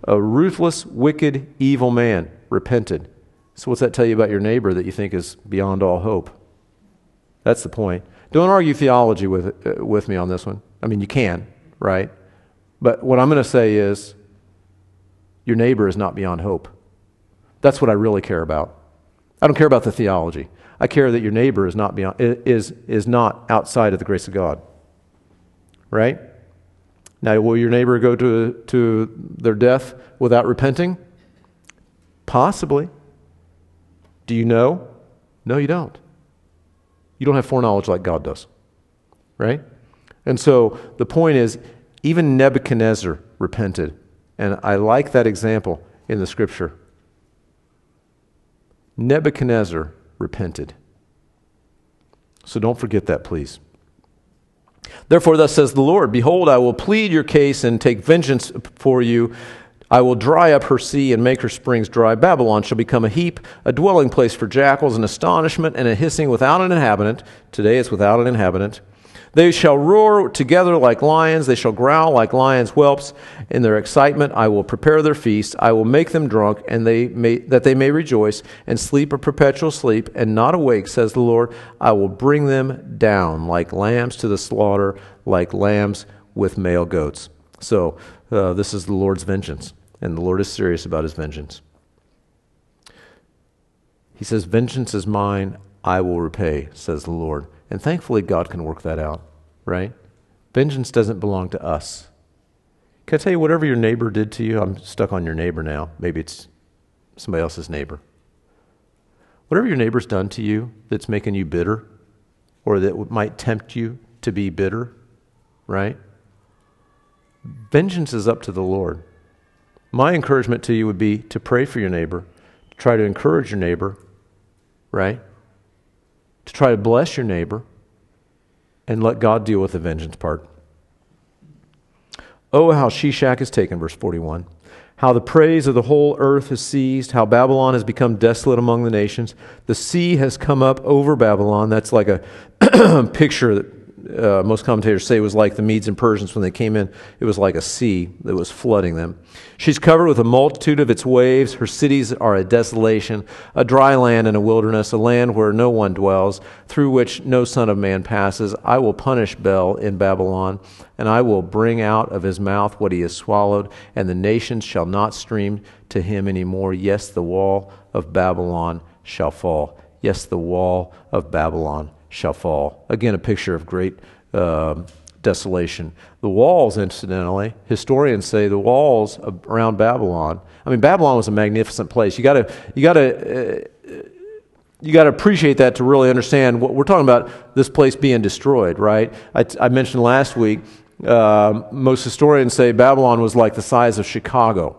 A ruthless, wicked, evil man repented. So, what's that tell you about your neighbor that you think is beyond all hope? That's the point. Don't argue theology with, uh, with me on this one. I mean, you can, right? But what I'm going to say is your neighbor is not beyond hope. That's what I really care about. I don't care about the theology. I care that your neighbor is not, beyond, is, is not outside of the grace of God right? Now, will your neighbor go to, to their death without repenting? Possibly. Do you know? No, you don't. You don't have foreknowledge like God does, right? And so the point is, even Nebuchadnezzar repented. And I like that example in the scripture. Nebuchadnezzar repented. So don't forget that, please. Therefore, thus says the Lord Behold, I will plead your case and take vengeance for you. I will dry up her sea and make her springs dry. Babylon shall become a heap, a dwelling place for jackals, an astonishment and a hissing without an inhabitant. Today it's without an inhabitant. They shall roar together like lions. They shall growl like lions' whelps. In their excitement, I will prepare their feast. I will make them drunk, and they may, that they may rejoice and sleep a perpetual sleep and not awake, says the Lord. I will bring them down like lambs to the slaughter, like lambs with male goats. So, uh, this is the Lord's vengeance, and the Lord is serious about his vengeance. He says, Vengeance is mine, I will repay, says the Lord. And thankfully, God can work that out, right? Vengeance doesn't belong to us. Can I tell you, whatever your neighbor did to you, I'm stuck on your neighbor now. Maybe it's somebody else's neighbor. Whatever your neighbor's done to you that's making you bitter or that might tempt you to be bitter, right? Vengeance is up to the Lord. My encouragement to you would be to pray for your neighbor, to try to encourage your neighbor, right? Try to bless your neighbor and let God deal with the vengeance part. Oh, how Sheshach is taken, verse 41. How the praise of the whole earth has ceased, how Babylon has become desolate among the nations. The sea has come up over Babylon. That's like a picture that uh, most commentators say it was like the Medes and Persians when they came in. It was like a sea that was flooding them. She's covered with a multitude of its waves. Her cities are a desolation, a dry land and a wilderness, a land where no one dwells, through which no son of man passes. I will punish Bel in Babylon, and I will bring out of his mouth what he has swallowed, and the nations shall not stream to him any more. Yes, the wall of Babylon shall fall. Yes, the wall of Babylon shall fall. Again, a picture of great uh, desolation. The walls, incidentally, historians say the walls around Babylon. I mean, Babylon was a magnificent place. You got to, you got to. Uh, you got to appreciate that to really understand what we're talking about this place being destroyed, right? I, I mentioned last week, uh, most historians say Babylon was like the size of Chicago,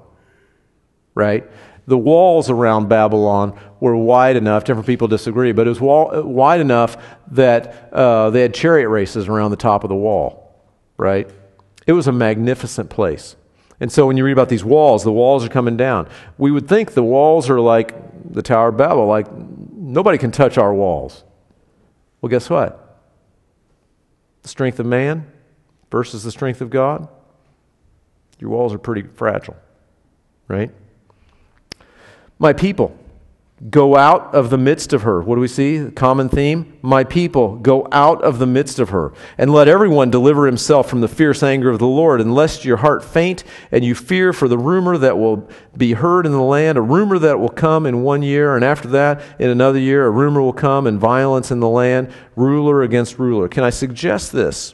right? The walls around Babylon were wide enough, different people disagree, but it was wall, wide enough that uh, they had chariot races around the top of the wall, right? It was a magnificent place. And so when you read about these walls, the walls are coming down. We would think the walls are like the Tower of Babel, like nobody can touch our walls. Well, guess what? The strength of man versus the strength of God, your walls are pretty fragile, right? My people, go out of the midst of her. What do we see? Common theme. My people, go out of the midst of her, and let everyone deliver himself from the fierce anger of the Lord, and lest your heart faint, and you fear for the rumor that will be heard in the land, a rumor that will come in one year, and after that, in another year, a rumor will come, and violence in the land, ruler against ruler. Can I suggest this?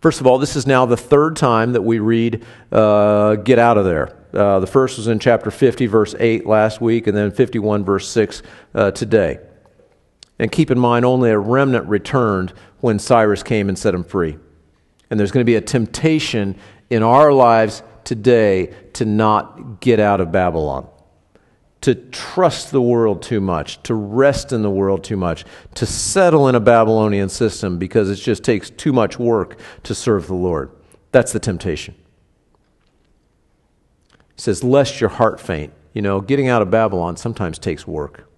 First of all, this is now the third time that we read, uh, Get out of there. Uh, the first was in chapter 50, verse 8 last week, and then 51, verse 6 uh, today. And keep in mind, only a remnant returned when Cyrus came and set them free. And there's going to be a temptation in our lives today to not get out of Babylon, to trust the world too much, to rest in the world too much, to settle in a Babylonian system because it just takes too much work to serve the Lord. That's the temptation says, Lest your heart faint. You know, getting out of Babylon sometimes takes work.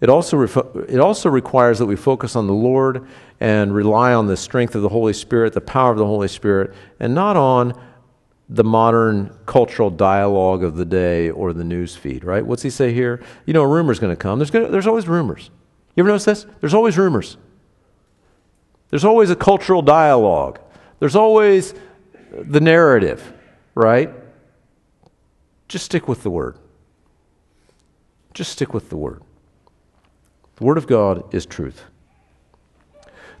It also, it also requires that we focus on the Lord and rely on the strength of the Holy Spirit, the power of the Holy Spirit, and not on the modern cultural dialogue of the day or the news feed, right? What's he say here? You know, a rumor's going to come. There's, gonna, there's always rumors. You ever notice this? There's always rumors. There's always a cultural dialogue. There's always the narrative, right? Just stick with the Word. Just stick with the Word. The Word of God is truth.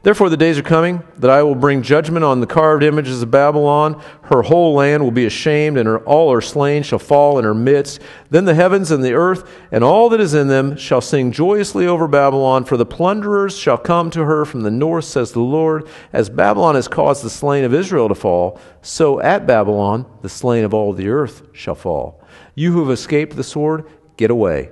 Therefore, the days are coming that I will bring judgment on the carved images of Babylon. Her whole land will be ashamed, and her, all her slain shall fall in her midst. Then the heavens and the earth and all that is in them shall sing joyously over Babylon, for the plunderers shall come to her from the north, says the Lord. As Babylon has caused the slain of Israel to fall, so at Babylon the slain of all the earth shall fall. You who have escaped the sword, get away.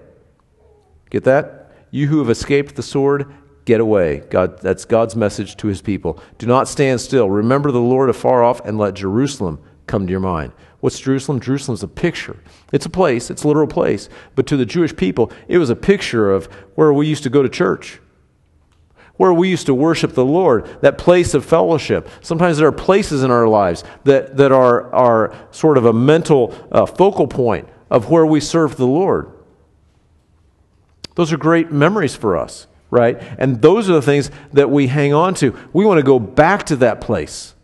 Get that? You who have escaped the sword, Get away. God, that's God's message to his people. Do not stand still. Remember the Lord afar off and let Jerusalem come to your mind. What's Jerusalem? Jerusalem's a picture. It's a place, it's a literal place. But to the Jewish people, it was a picture of where we used to go to church, where we used to worship the Lord, that place of fellowship. Sometimes there are places in our lives that, that are, are sort of a mental uh, focal point of where we serve the Lord. Those are great memories for us right? And those are the things that we hang on to. We want to go back to that place.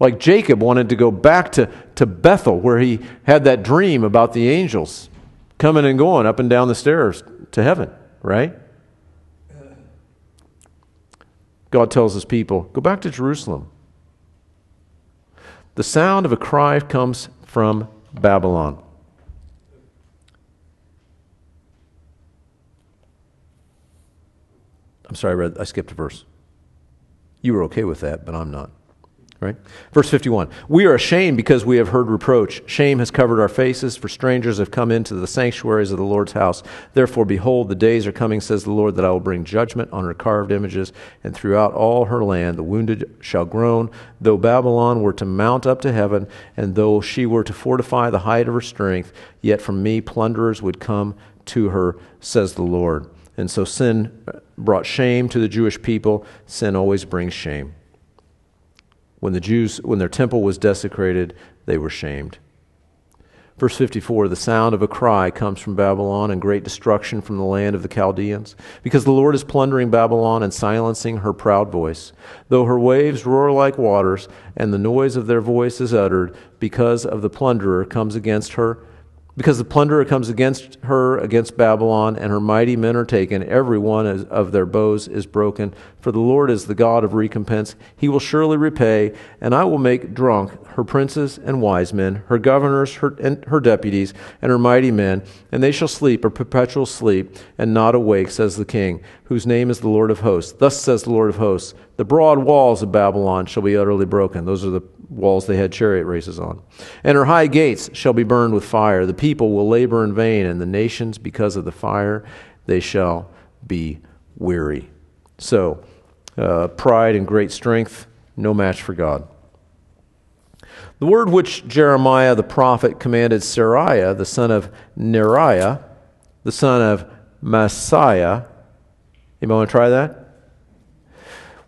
Like Jacob wanted to go back to, to Bethel, where he had that dream about the angels coming and going up and down the stairs to heaven, right? God tells his people, go back to Jerusalem. The sound of a cry comes from Babylon. I'm sorry, I, read, I skipped a verse. You were okay with that, but I'm not. Right? Verse 51 We are ashamed because we have heard reproach. Shame has covered our faces, for strangers have come into the sanctuaries of the Lord's house. Therefore, behold, the days are coming, says the Lord, that I will bring judgment on her carved images, and throughout all her land the wounded shall groan. Though Babylon were to mount up to heaven, and though she were to fortify the height of her strength, yet from me plunderers would come to her, says the Lord. And so sin brought shame to the Jewish people. Sin always brings shame. When the Jews, when their temple was desecrated, they were shamed. Verse 54 The sound of a cry comes from Babylon and great destruction from the land of the Chaldeans, because the Lord is plundering Babylon and silencing her proud voice. Though her waves roar like waters, and the noise of their voice is uttered, because of the plunderer comes against her because the plunderer comes against her, against Babylon, and her mighty men are taken. Every one of their bows is broken. For the Lord is the God of recompense. He will surely repay, and I will make drunk her princes and wise men, her governors her, and her deputies, and her mighty men, and they shall sleep a perpetual sleep, and not awake, says the king, whose name is the Lord of hosts. Thus says the Lord of hosts The broad walls of Babylon shall be utterly broken. Those are the walls they had chariot races on. And her high gates shall be burned with fire. The people will labor in vain, and the nations, because of the fire, they shall be weary. So, uh, pride and great strength, no match for God. The word which Jeremiah the prophet commanded Seraiah, the son of Neriah, the son of Maaseiah. Anybody want to try that?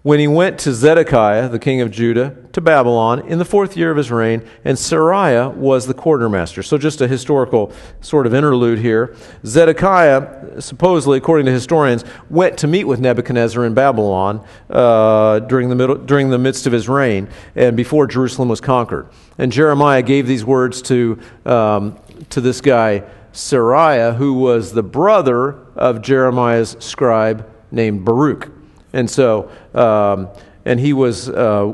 When he went to Zedekiah, the king of Judah, to Babylon in the fourth year of his reign, and Seraiah was the quartermaster. So, just a historical sort of interlude here. Zedekiah, supposedly, according to historians, went to meet with Nebuchadnezzar in Babylon uh, during, the middle, during the midst of his reign and before Jerusalem was conquered. And Jeremiah gave these words to, um, to this guy, Seraiah, who was the brother of Jeremiah's scribe named Baruch. And so, um, and he was, uh,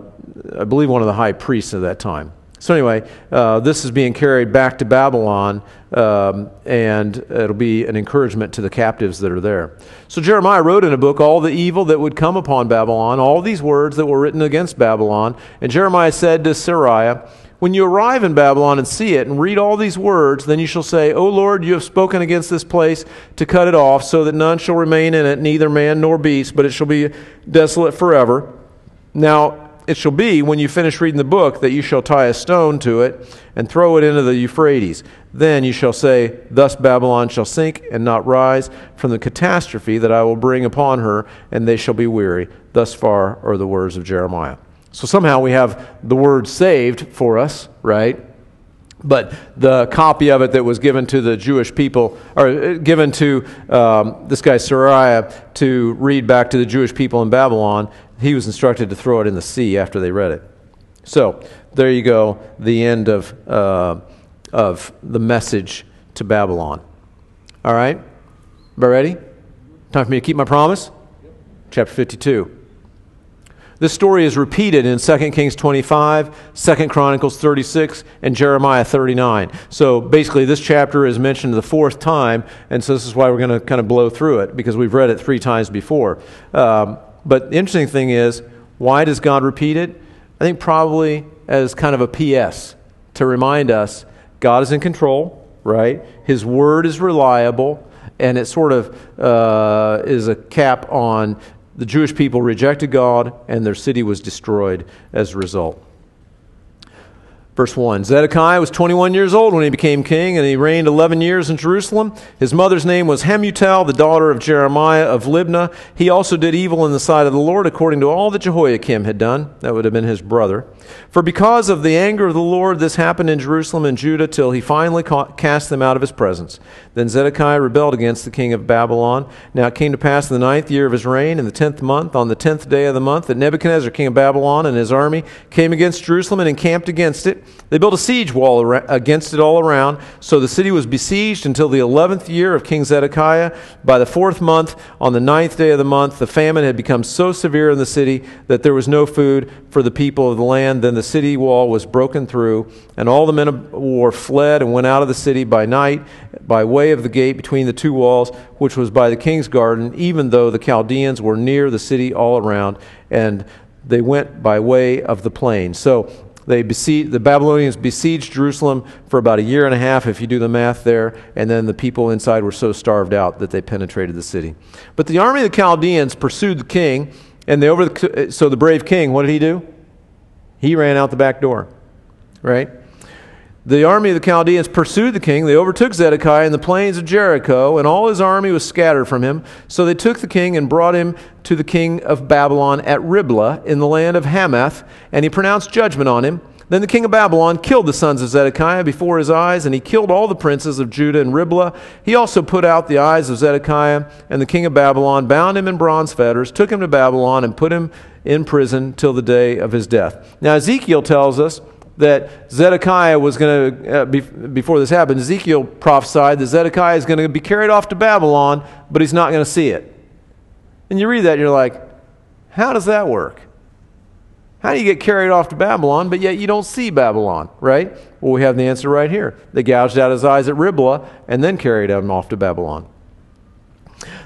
I believe, one of the high priests of that time. So, anyway, uh, this is being carried back to Babylon, um, and it'll be an encouragement to the captives that are there. So, Jeremiah wrote in a book all the evil that would come upon Babylon, all these words that were written against Babylon. And Jeremiah said to Seraiah, when you arrive in Babylon and see it and read all these words, then you shall say, O Lord, you have spoken against this place to cut it off, so that none shall remain in it, neither man nor beast, but it shall be desolate forever. Now, it shall be, when you finish reading the book, that you shall tie a stone to it and throw it into the Euphrates. Then you shall say, Thus Babylon shall sink and not rise from the catastrophe that I will bring upon her, and they shall be weary. Thus far are the words of Jeremiah. So somehow we have the word saved for us, right? But the copy of it that was given to the Jewish people, or uh, given to um, this guy Seraiah to read back to the Jewish people in Babylon, he was instructed to throw it in the sea after they read it. So there you go, the end of, uh, of the message to Babylon. All right? Everybody ready? Time for me to keep my promise? Chapter 52. This story is repeated in 2 Kings 25, 2 Chronicles 36, and Jeremiah 39. So basically, this chapter is mentioned the fourth time, and so this is why we're going to kind of blow through it, because we've read it three times before. Um, but the interesting thing is, why does God repeat it? I think probably as kind of a PS to remind us God is in control, right? His word is reliable, and it sort of uh, is a cap on the Jewish people rejected God, and their city was destroyed as a result. Verse 1 Zedekiah was 21 years old when he became king, and he reigned 11 years in Jerusalem. His mother's name was Hamutal, the daughter of Jeremiah of Libnah. He also did evil in the sight of the Lord, according to all that Jehoiakim had done. That would have been his brother. For because of the anger of the Lord, this happened in Jerusalem and Judah till he finally cast them out of his presence. Then Zedekiah rebelled against the king of Babylon. Now it came to pass in the ninth year of his reign, in the tenth month, on the tenth day of the month, that Nebuchadnezzar, king of Babylon, and his army came against Jerusalem and encamped against it. They built a siege wall against it all around. So the city was besieged until the eleventh year of King Zedekiah. By the fourth month, on the ninth day of the month, the famine had become so severe in the city that there was no food for the people of the land. And then the city wall was broken through, and all the men of war fled and went out of the city by night by way of the gate between the two walls, which was by the king's garden, even though the Chaldeans were near the city all around. And they went by way of the plain. So they besieged, the Babylonians besieged Jerusalem for about a year and a half, if you do the math there, and then the people inside were so starved out that they penetrated the city. But the army of the Chaldeans pursued the king, and they over the, so the brave king, what did he do? He ran out the back door, right? The army of the Chaldeans pursued the king. They overtook Zedekiah in the plains of Jericho, and all his army was scattered from him. So they took the king and brought him to the king of Babylon at Riblah in the land of Hamath, and he pronounced judgment on him. Then the king of Babylon killed the sons of Zedekiah before his eyes, and he killed all the princes of Judah and Riblah. He also put out the eyes of Zedekiah, and the king of Babylon bound him in bronze fetters, took him to Babylon, and put him in prison till the day of his death. Now, Ezekiel tells us that Zedekiah was going to, uh, be, before this happened, Ezekiel prophesied that Zedekiah is going to be carried off to Babylon, but he's not going to see it. And you read that and you're like, how does that work? How do you get carried off to Babylon, but yet you don't see Babylon, right? Well, we have the answer right here. They gouged out his eyes at Riblah and then carried him off to Babylon.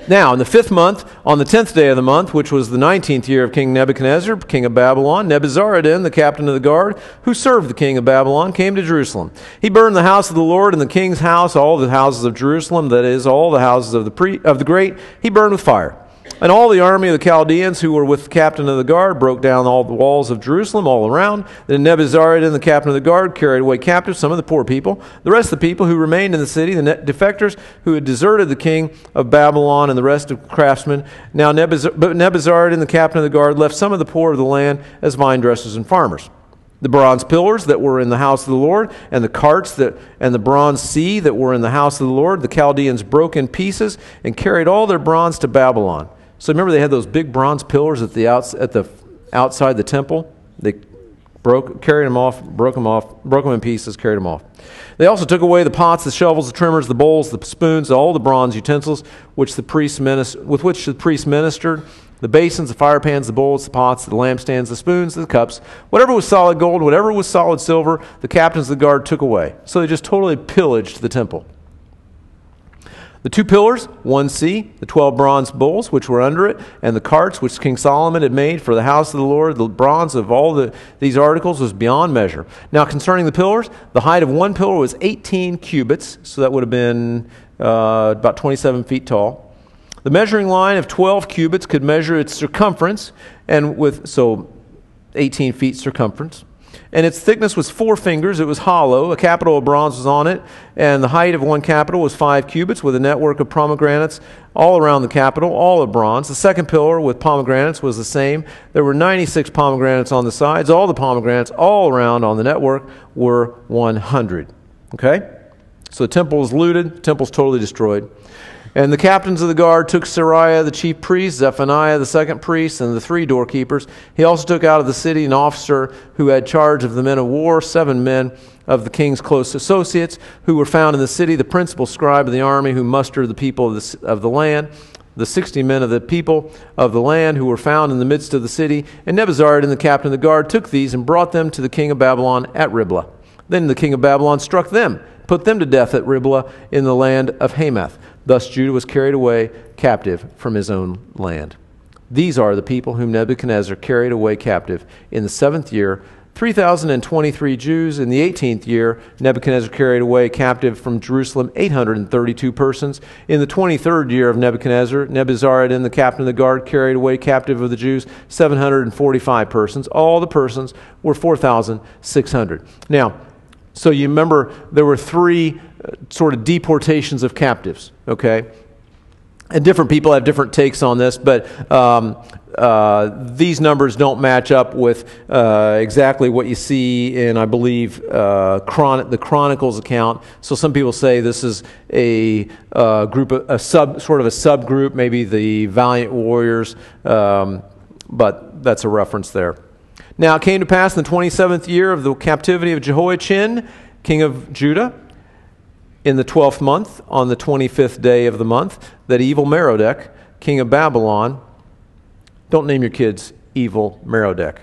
Now, in the fifth month, on the tenth day of the month, which was the nineteenth year of King Nebuchadnezzar, king of Babylon, Nebuzaradan, the captain of the guard, who served the king of Babylon, came to Jerusalem. He burned the house of the Lord and the king's house, all the houses of Jerusalem, that is, all the houses of the, pre- of the great, he burned with fire. And all the army of the Chaldeans who were with the captain of the guard broke down all the walls of Jerusalem all around. Then Nebuzaradan, the captain of the guard, carried away captive some of the poor people. The rest of the people who remained in the city, the defectors who had deserted the king of Babylon and the rest of craftsmen. Now Nebuzaradan, the captain of the guard, left some of the poor of the land as vine dressers and farmers the bronze pillars that were in the house of the Lord, and the carts that and the bronze sea that were in the house of the Lord, the Chaldeans broke in pieces and carried all their bronze to Babylon. So remember, they had those big bronze pillars at the, outs, at the outside the temple. They broke, carried them off, broke them off, broke them in pieces, carried them off. They also took away the pots, the shovels, the trimmers, the bowls, the spoons, all the bronze utensils which the priests minister, with which the priests ministered, the basins, the fire pans, the bowls, the pots, the lampstands, the spoons, the cups, whatever was solid gold, whatever was solid silver, the captains of the guard took away. So they just totally pillaged the temple. The two pillars, one sea, the 12 bronze bulls which were under it, and the carts which King Solomon had made for the house of the Lord, the bronze of all the, these articles was beyond measure. Now, concerning the pillars, the height of one pillar was 18 cubits, so that would have been uh, about 27 feet tall. The measuring line of 12 cubits could measure its circumference, and with so 18 feet circumference and its thickness was four fingers. It was hollow. A capital of bronze was on it, and the height of one capital was five cubits, with a network of pomegranates all around the capital, all of bronze. The second pillar with pomegranates was the same. There were 96 pomegranates on the sides. All the pomegranates all around on the network were 100. Okay? So the temple was looted, the temple's totally destroyed. And the captains of the guard took Seraiah the chief priest, Zephaniah the second priest, and the three doorkeepers. He also took out of the city an officer who had charge of the men of war, seven men of the king's close associates, who were found in the city, the principal scribe of the army who mustered the people of the, of the land, the sixty men of the people of the land who were found in the midst of the city. And Nebuzaradan, the captain of the guard, took these and brought them to the king of Babylon at Riblah. Then the king of Babylon struck them, put them to death at Riblah in the land of Hamath. Thus Judah was carried away captive from his own land. These are the people whom Nebuchadnezzar carried away captive in the seventh year. 3,023 Jews. In the 18th year, Nebuchadnezzar carried away captive from Jerusalem 832 persons. In the 23rd year of Nebuchadnezzar, Nebuzaradan, the captain of the guard, carried away captive of the Jews 745 persons. All the persons were 4,600. Now, so you remember there were three sort of deportations of captives, okay? And different people have different takes on this, but um, uh, these numbers don't match up with uh, exactly what you see in, I believe, uh, Chron- the Chronicles account. So some people say this is a uh, group, of, a sub, sort of a subgroup, maybe the Valiant Warriors, um, but that's a reference there. Now it came to pass in the 27th year of the captivity of Jehoiachin, king of Judah, in the 12th month, on the 25th day of the month, that evil Merodach, king of Babylon, don't name your kids evil Merodach,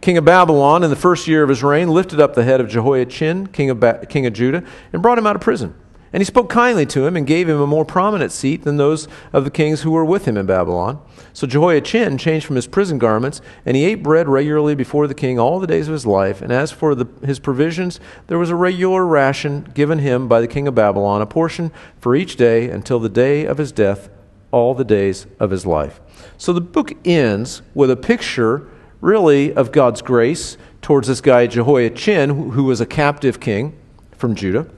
king of Babylon, in the first year of his reign, lifted up the head of Jehoiachin, king of, ba- king of Judah, and brought him out of prison. And he spoke kindly to him and gave him a more prominent seat than those of the kings who were with him in Babylon. So Jehoiachin changed from his prison garments, and he ate bread regularly before the king all the days of his life. And as for the, his provisions, there was a regular ration given him by the king of Babylon, a portion for each day until the day of his death, all the days of his life. So the book ends with a picture, really, of God's grace towards this guy Jehoiachin, who was a captive king from Judah.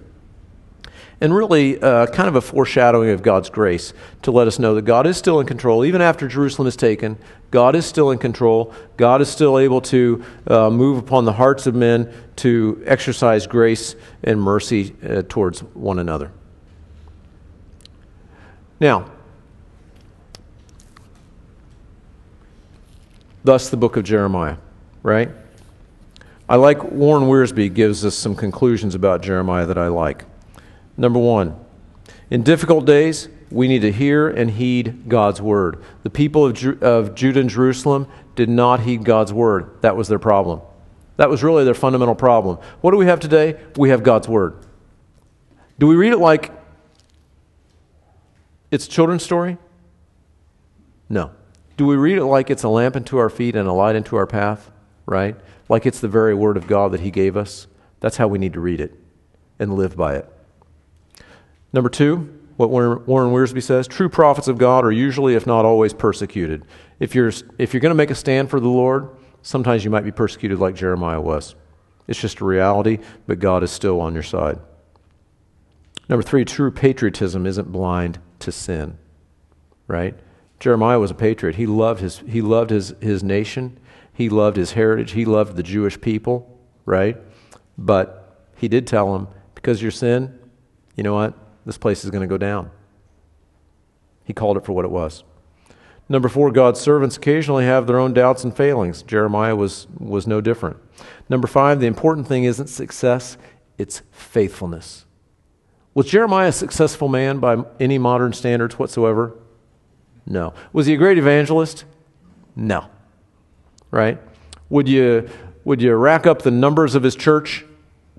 And really, uh, kind of a foreshadowing of God's grace to let us know that God is still in control. Even after Jerusalem is taken, God is still in control. God is still able to uh, move upon the hearts of men to exercise grace and mercy uh, towards one another. Now, thus the book of Jeremiah, right? I like Warren Wiersbe gives us some conclusions about Jeremiah that I like. Number one, in difficult days, we need to hear and heed God's word. The people of, Ju- of Judah and Jerusalem did not heed God's word. That was their problem. That was really their fundamental problem. What do we have today? We have God's word. Do we read it like it's children's story? No. Do we read it like it's a lamp unto our feet and a light unto our path? Right? Like it's the very word of God that He gave us? That's how we need to read it and live by it. Number two, what Warren Wiersbe says true prophets of God are usually, if not always, persecuted. If you're, if you're going to make a stand for the Lord, sometimes you might be persecuted like Jeremiah was. It's just a reality, but God is still on your side. Number three, true patriotism isn't blind to sin, right? Jeremiah was a patriot. He loved his, he loved his, his nation, he loved his heritage, he loved the Jewish people, right? But he did tell them, because your sin, you know what? This place is going to go down. He called it for what it was. Number four, God's servants occasionally have their own doubts and failings. Jeremiah was, was no different. Number five, the important thing isn't success, it's faithfulness. Was Jeremiah a successful man by any modern standards whatsoever? No. Was he a great evangelist? No. Right? Would you, would you rack up the numbers of his church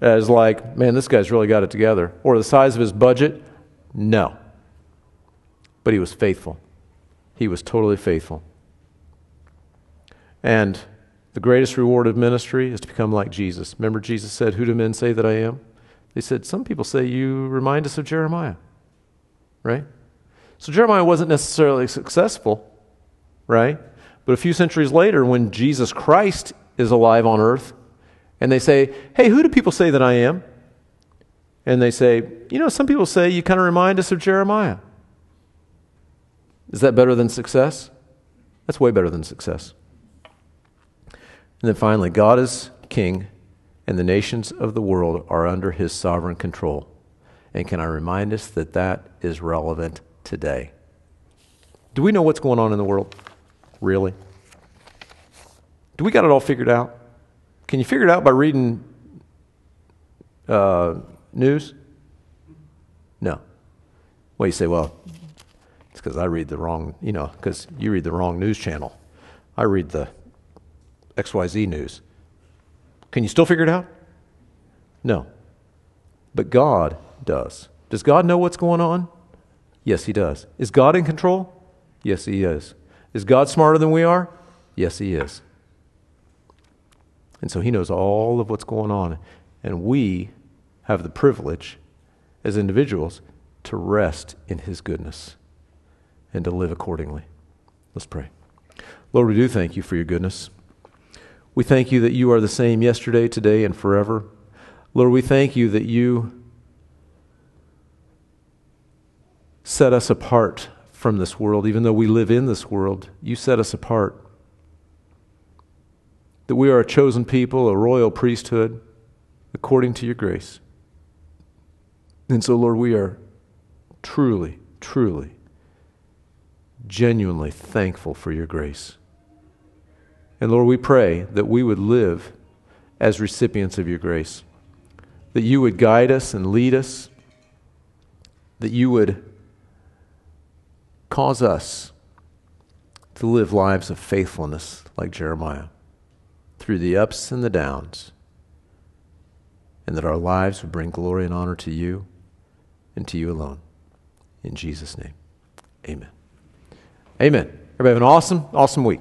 as like, man, this guy's really got it together. Or the size of his budget? No. But he was faithful. He was totally faithful. And the greatest reward of ministry is to become like Jesus. Remember, Jesus said, Who do men say that I am? They said, Some people say you remind us of Jeremiah. Right? So Jeremiah wasn't necessarily successful, right? But a few centuries later, when Jesus Christ is alive on earth, and they say, Hey, who do people say that I am? And they say, You know, some people say you kind of remind us of Jeremiah. Is that better than success? That's way better than success. And then finally, God is king, and the nations of the world are under his sovereign control. And can I remind us that that is relevant today? Do we know what's going on in the world? Really? Do we got it all figured out? Can you figure it out by reading uh, news? No. Well, you say, well, it's because I read the wrong, you know, because you read the wrong news channel. I read the XYZ news. Can you still figure it out? No. But God does. Does God know what's going on? Yes, He does. Is God in control? Yes, He is. Is God smarter than we are? Yes, He is. And so he knows all of what's going on. And we have the privilege as individuals to rest in his goodness and to live accordingly. Let's pray. Lord, we do thank you for your goodness. We thank you that you are the same yesterday, today, and forever. Lord, we thank you that you set us apart from this world. Even though we live in this world, you set us apart that we are a chosen people, a royal priesthood, according to your grace. And so, Lord, we are truly, truly, genuinely thankful for your grace. And Lord, we pray that we would live as recipients of your grace, that you would guide us and lead us, that you would cause us to live lives of faithfulness like Jeremiah through the ups and the downs, and that our lives would bring glory and honor to you and to you alone. In Jesus' name, amen. Amen. Everybody have an awesome, awesome week.